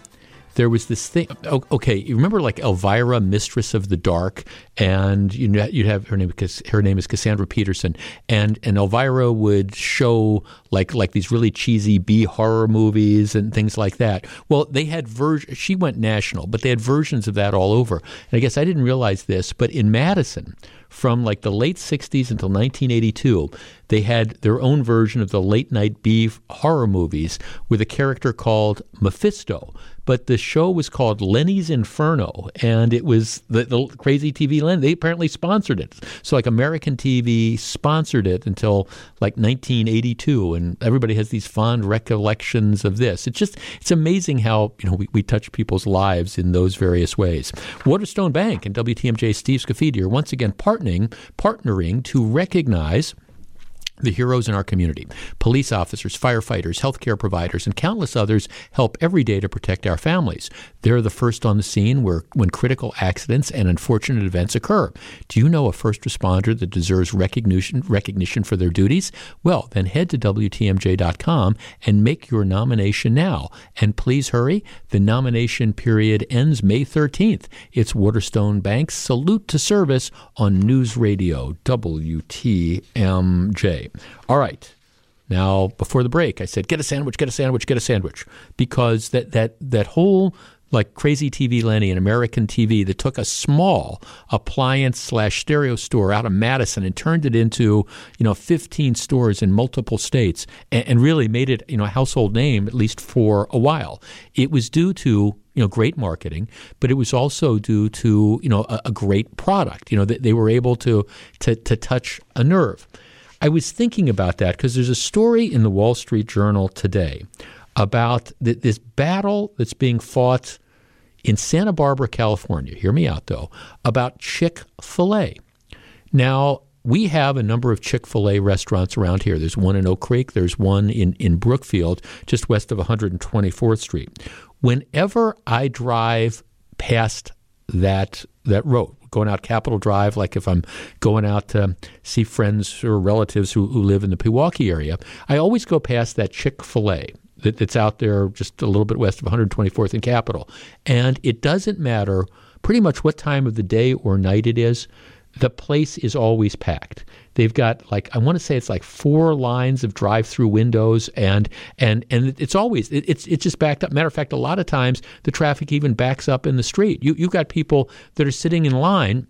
there was this thing. Okay, you remember like Elvira, Mistress of the Dark, and you know, you'd have her name because her name is Cassandra Peterson, and and Elvira would show like like these really cheesy B horror movies and things like that. Well, they had version. She went national, but they had versions of that all over. And I guess I didn't realize this, but in Madison, from like the late 60s until 1982, they had their own version of the late night B horror movies with a character called Mephisto. But the show was called Lenny's Inferno, and it was the, the crazy TV Lenny. They apparently sponsored it. So, like, American TV sponsored it until like 1982, and everybody has these fond recollections of this. It's just, it's amazing how, you know, we, we touch people's lives in those various ways. Waterstone Bank and WTMJ Steve Scaffidi are once again partnering, partnering to recognize the heroes in our community. Police officers, firefighters, healthcare providers, and countless others help every day to protect our families. They're the first on the scene where, when critical accidents and unfortunate events occur. Do you know a first responder that deserves recognition, recognition for their duties? Well, then head to WTMJ.com and make your nomination now. And please hurry. The nomination period ends May 13th. It's Waterstone Bank's Salute to Service on News Radio WTMJ. All right. Now, before the break, I said, get a sandwich, get a sandwich, get a sandwich. Because that, that, that whole like Crazy TV Lenny and American TV that took a small appliance slash stereo store out of Madison and turned it into, you know, 15 stores in multiple states and, and really made it, you know, a household name, at least for a while. It was due to you know great marketing, but it was also due to you know a, a great product. You know that they were able to to to touch a nerve. I was thinking about that because there's a story in the Wall Street Journal today about th- this battle that's being fought in Santa Barbara, California. Hear me out though about Chick Fil A. Now we have a number of Chick fil A restaurants around here. There's one in Oak Creek, there's one in, in Brookfield, just west of 124th Street. Whenever I drive past that that road, going out Capitol Drive, like if I'm going out to see friends or relatives who, who live in the Pewaukee area, I always go past that Chick fil A that, that's out there just a little bit west of 124th and Capitol. And it doesn't matter pretty much what time of the day or night it is the place is always packed. They've got like I want to say it's like four lines of drive-through windows, and and and it's always it, it's it's just backed up. Matter of fact, a lot of times the traffic even backs up in the street. You you've got people that are sitting in line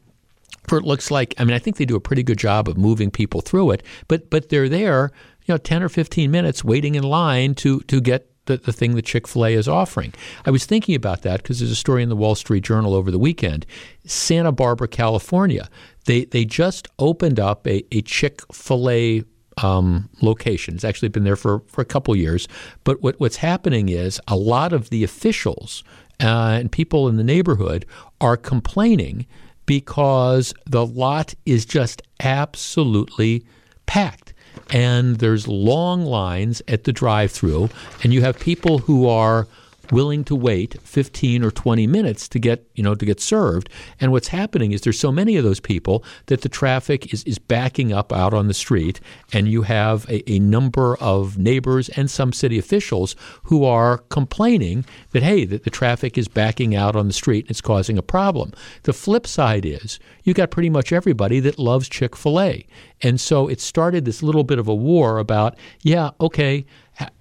for it looks like I mean I think they do a pretty good job of moving people through it, but but they're there you know 10 or 15 minutes waiting in line to to get the, the thing that Chick fil A is offering. I was thinking about that because there's a story in the Wall Street Journal over the weekend. Santa Barbara, California. They, they just opened up a, a Chick fil A um, location. It's actually been there for, for a couple years. But what, what's happening is a lot of the officials uh, and people in the neighborhood are complaining because the lot is just absolutely packed and there's long lines at the drive-through, and you have people who are willing to wait 15 or 20 minutes to get you know to get served. And what's happening is there's so many of those people that the traffic is, is backing up out on the street and you have a, a number of neighbors and some city officials who are complaining that hey that the traffic is backing out on the street and it's causing a problem. The flip side is you got pretty much everybody that loves chick-fil-a. And so it started this little bit of a war about yeah okay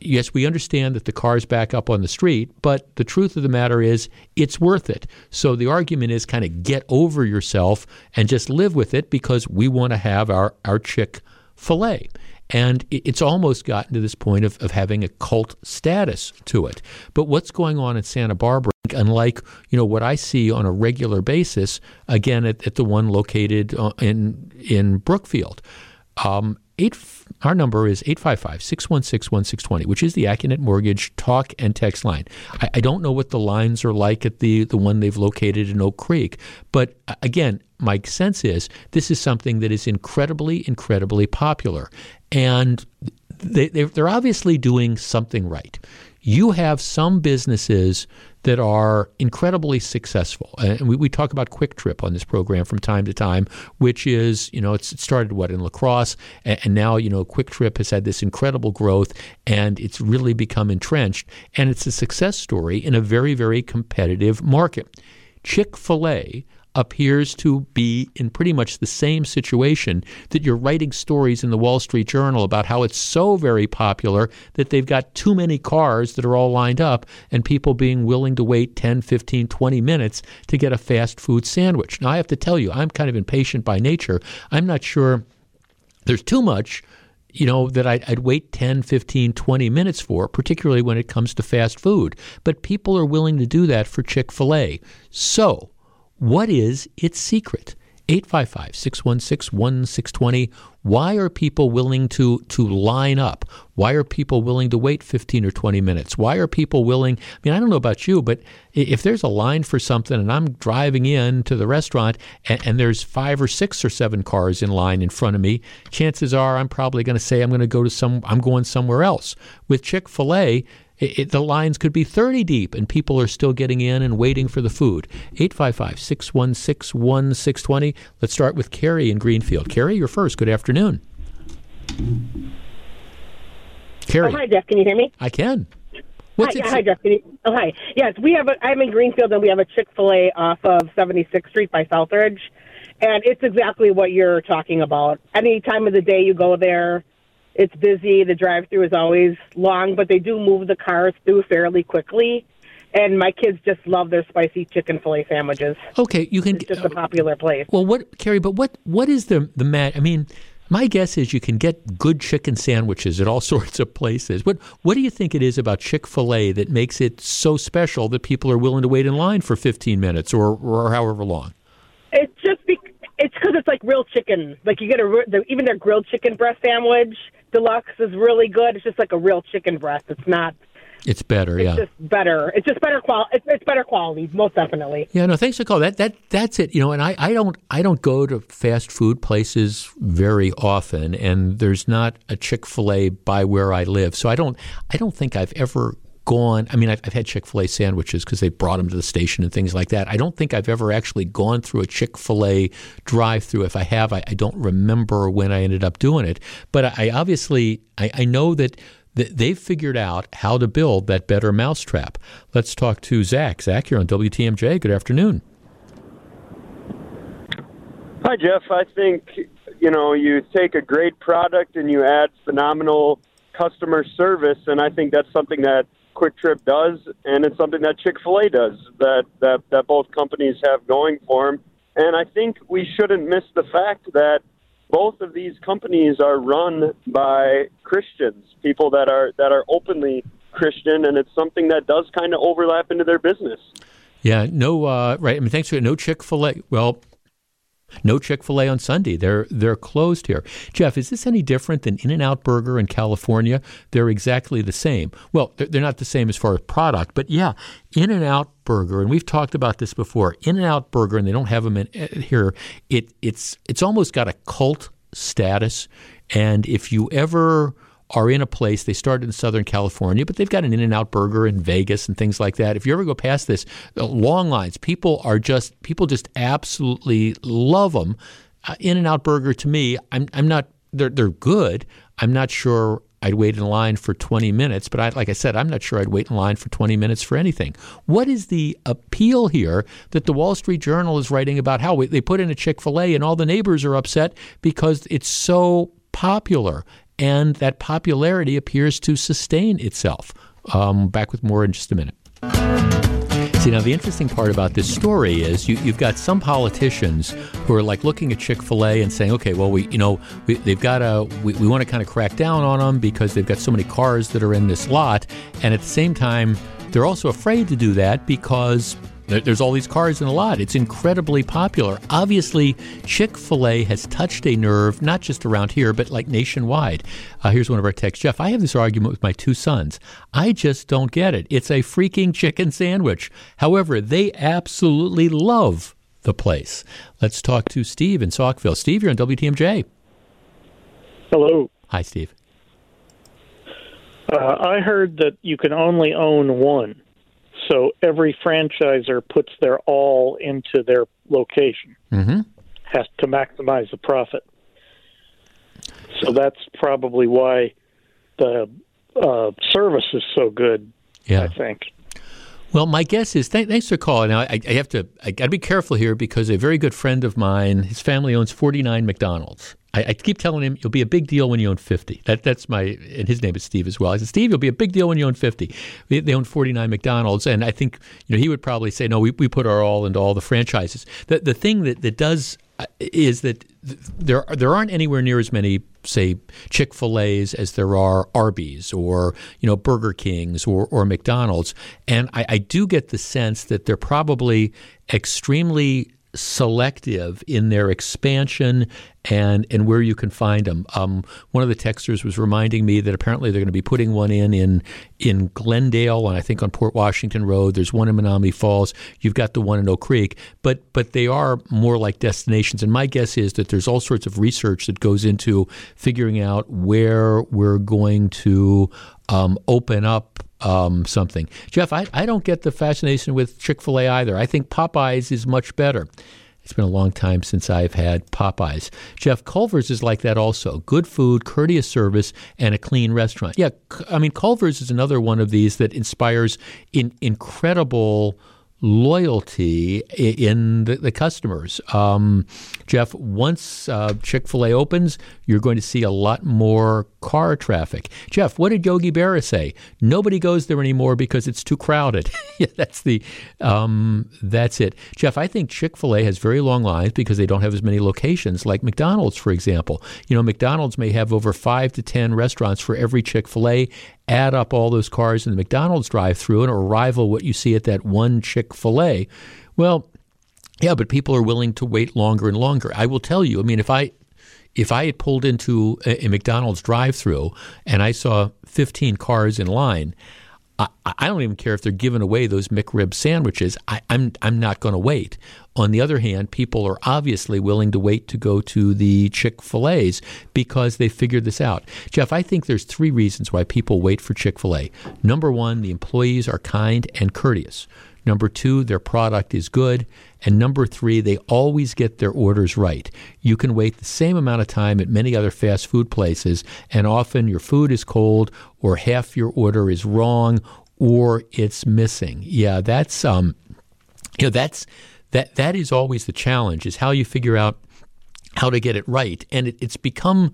yes, we understand that the cars back up on the street, but the truth of the matter is it's worth it. So the argument is kind of get over yourself and just live with it because we want to have our, our chick filet. And it's almost gotten to this point of, of having a cult status to it. But what's going on in Santa Barbara, unlike you know what I see on a regular basis, again at, at the one located uh, in in Brookfield, um, eight, our number is 855 616 1620, which is the Accunet Mortgage talk and text line. I, I, don't know what the lines are like at the, the one they've located in Oak Creek, but uh, again, my sense is this is something that is incredibly, incredibly popular. And they, they're obviously doing something right. You have some businesses that are incredibly successful. And we, we talk about Kwik Trip on this program from time to time, which is, you know, it started what in La Crosse, and, and now, you know, Kwik Trip has had this incredible growth and it's really become entrenched. And it's a success story in a very, very competitive market. Chick fil A appears to be in pretty much the same situation that you're writing stories in the Wall Street Journal about how it's so very popular that they've got too many cars that are all lined up and people being willing to wait 10, 15, 20 minutes to get a fast food sandwich. Now, I have to tell you, I'm kind of impatient by nature. I'm not sure there's too much you know, that I'd, I'd, wait 10, 15, 20 minutes for, particularly when it comes to fast food. But people are willing to do that for Chick fil A. So, what is its secret? 855 616 1620. Why are people willing to, to line up? Why are people willing to wait 15 or 20 minutes? Why are people willing? I mean, I don't know about you, but if there's a line for something and I'm driving in to the restaurant and, and there's five or six or seven cars in line in front of me, chances are I'm probably going to say I'm going to go to some, I'm going somewhere else. With Chick fil A, it, it, the lines could be 30 deep and people are still getting in and waiting for the food. 855 616 1620. Let's start with Carrie in Greenfield. Carrie, you're first. Good afternoon. Carrie. Oh, hi, Jeff. Can you hear me? I can. What's hi, hi, Jeff. You, oh, hi. Yes, we have. A, I'm in Greenfield, and we have a Chick Fil A off of 76th Street by Southridge, and it's exactly what you're talking about. Any time of the day you go there, it's busy. The drive-through is always long, but they do move the cars through fairly quickly. And my kids just love their spicy chicken fillet sandwiches. Okay, you can. It's just a popular place. Well, what, Carrie? But what what is the the mat? I mean, my guess is you can get good chicken sandwiches at all sorts of places. What what do you think it is about Chick Fil A that makes it so special that people are willing to wait in line for 15 minutes or or however long? It's just be, it's because it's like real chicken. Like you get a the, even their grilled chicken breast sandwich deluxe is really good. It's just like a real chicken breast. It's not. It's better, it's yeah. It's just better. It's just better quality. It's, it's, better quality, most definitely. Yeah, no, thanks for call. That that that's it. You know, and I, I don't I don't go to fast food places very often, and there's not a Chick Fil A by where I live, so I don't I don't think I've ever gone. I mean, I've, I've had Chick Fil A sandwiches because they brought them to the station and things like that. I don't think I've ever actually gone through a Chick Fil A drive-through. If I have, I, I, don't remember when I ended up doing it. But I, I obviously I, I know that they've figured out how to build that better mousetrap. Let's talk to Zach. Zach, you're on WTMJ. Good afternoon. Hi, Jeff. I think you know you take a great product and you add phenomenal customer service, and I think that's something that Kwik Trip does, and it's something that Chick Fil A does that that that both companies have going for them. And I think we shouldn't miss the fact that both of these companies are run by Christians, people that are that are openly Christian, and it's something that does kind of overlap into their business. Yeah, no, uh, right. I mean, thanks for no Chick Fil A. Well, no Chick Fil A on Sunday. They're they're closed here. Jeff, is this any different than In and Out Burger in California? They're exactly the same. Well, they're, not the same as far as product, but yeah, In and Out Burger, and we've talked about this before. In and Out Burger, and they don't have them in, uh, here. It it's it's almost got a cult status, and if you ever are in a place. They started in Southern California, but they've got an In and Out Burger in Vegas and things like that. If you ever go past this, long lines. People are just people just absolutely love them. Uh, in and Out Burger to me, I'm I'm not. They're they're good. I'm not sure I'd wait in line for 20 minutes, but I, like I said, I'm not sure I'd wait in line for 20 minutes for anything. What is the appeal here that the Wall Street Journal is writing about how they put in a Chick fil A and all the neighbors are upset because it's so popular? And that popularity appears to sustain itself. Um, back with more in just a minute. See, now the interesting part about this story is you, have got some politicians who are like looking at Chick Fil A and saying, "Okay, well, we, you know, we, they've got a, we, we want to kind of crack down on them because they've got so many cars that are in this lot," and at the same time, they're also afraid to do that because there's all these cars in the lot. It's incredibly popular. Obviously, Chick fil A has touched a nerve, not just around here, but like nationwide. Uh, here's one of our texts Jeff, I have this argument with my two sons. I just don't get it. It's a freaking chicken sandwich. However, they absolutely love the place. Let's talk to Steve in Saukville. Steve, you're on WTMJ. Hello. Hi, Steve. Uh, I heard that you can only own one. So every franchisor puts their all into their location, mm-hmm. has to maximize the profit. So that's probably why the uh, service is so good. Yeah. I think. Well, my guess is th- thanks for calling. Now, I, I have to I got to be careful here because a very good friend of mine, his family owns 49 McDonald's, I, I, keep telling him you'll be a big deal when you own 50. That, that's my, and his name is Steve as well. I said, Steve, you'll be a big deal when you own 50. They, they own 49 McDonald's. And I think, you know, he would probably say, no, we, we put our all into all the franchises. The, the thing that, that does uh, is that there, there aren't anywhere near as many, say, Chick fil A's as there are Arby's or, you know, Burger King's or, or McDonald's. And I, I do get the sense that they're probably extremely selective in their expansion and and where you can find them. Um, one of the texters was reminding me that apparently they're going to be putting one in in in Glendale and I think on Port Washington Road. There's one in Menomonee Falls. You've got the one in Oak Creek, but but they are more like destinations. And my guess is that there's all sorts of research that goes into figuring out where we're going to um, open up um, something. Jeff, I, I don't get the fascination with Chick fil A either. I think Popeyes is much better. It's been a long time since I've had Popeyes. Jeff Culver's is like that also. Good food, courteous service, and a clean restaurant. Yeah, I mean, Culver's is another one of these that inspires in, incredible loyalty in the, the customers. Um, Jeff, once uh, Chick fil A opens, you're going to see a lot more car traffic. Jeff, what did Yogi Berra say? Nobody goes there anymore because it's too crowded. yeah, that's the um, that's it. Jeff, I think Chick fil A has very long lines because they don't have as many locations like McDonald's, for example. You know, McDonald's may have over five to ten restaurants for every Chick fil A add up all those cars in the McDonald's drive-through and it'll rival what you see at that one Chick-fil-A. Well, yeah, but people are willing to wait longer and longer. I will tell you. I mean, if I if I had pulled into a, a McDonald's drive-through and I saw 15 cars in line, I, I, don't even care if they're giving away those McRib sandwiches. I, I'm I'm not going to wait. On the other hand, people are obviously willing to wait to go to the Chick fil A's because they figured this out. Jeff, I think there's three reasons why people wait for Chick fil A. Number one, the employees are kind and courteous. Number two, their product is good. And number three, they always get their orders right. You can wait the same amount of time at many other fast food places, and often your food is cold, or half your order is wrong, or it's missing. Yeah, that's um, you know, that's that that is always the challenge is how you figure out how to get it right. And it, it's become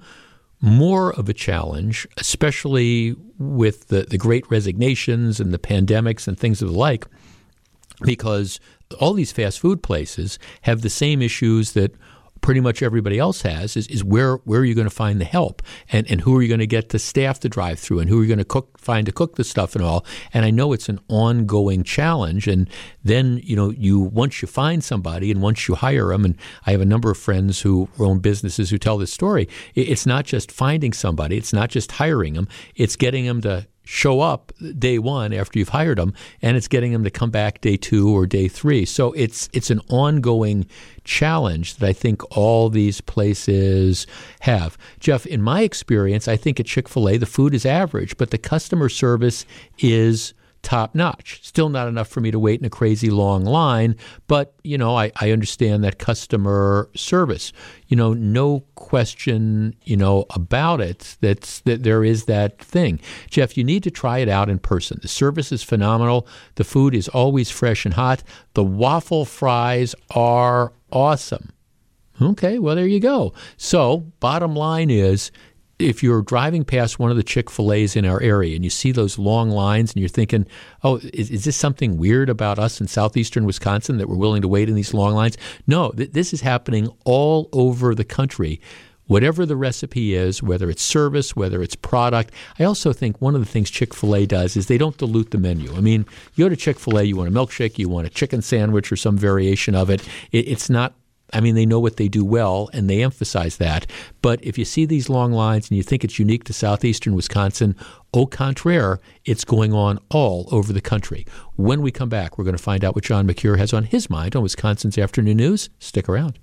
more of a challenge, especially with the, the great resignations and the pandemics and things of the like, because all these fast food places have the same issues that pretty much everybody else has is, is where where are you going to find the help? And and who are you going to get the staff to drive through? And who are you going to cook find to cook the stuff and all? And I know it's an ongoing challenge and then you know you once you find somebody and once you hire them and I have a number of friends who own businesses who tell this story it's not just finding somebody it's not just hiring them it's getting them to show up day one after you've hired them, and it's getting them to come back day two or day three. So it's it's an ongoing challenge that I think all these places have. Jeff, in my experience, I think at Chick Fil A the food is average, but the customer service is top notch. Still not enough for me to wait in a crazy long line, but you know, I, I understand that customer service. You know, no question, you know, about it that's that there is that thing. Jeff, you need to try it out in person. The service is phenomenal. The food is always fresh and hot. The waffle fries are awesome. Okay, well there you go. So, bottom line is if you're driving past one of the Chick fil A's in our area and you see those long lines and you're thinking, oh, is, is, this something weird about us in southeastern Wisconsin that we're willing to wait in these long lines? No, th- this is happening all over the country. Whatever the recipe is, whether it's service, whether it's product, I also think one of the things Chick fil A does is they don't dilute the menu. I mean, you go to Chick fil A, you want a milkshake, you want a chicken sandwich or some variation of it. it it's not I mean, they know what they do well and they emphasize that. But if you see these long lines and you think it's unique to southeastern Wisconsin, au contraire, it's going on all over the country. When we come back, we're going to find out what John Mercure has on his mind on Wisconsin's afternoon news. Stick around.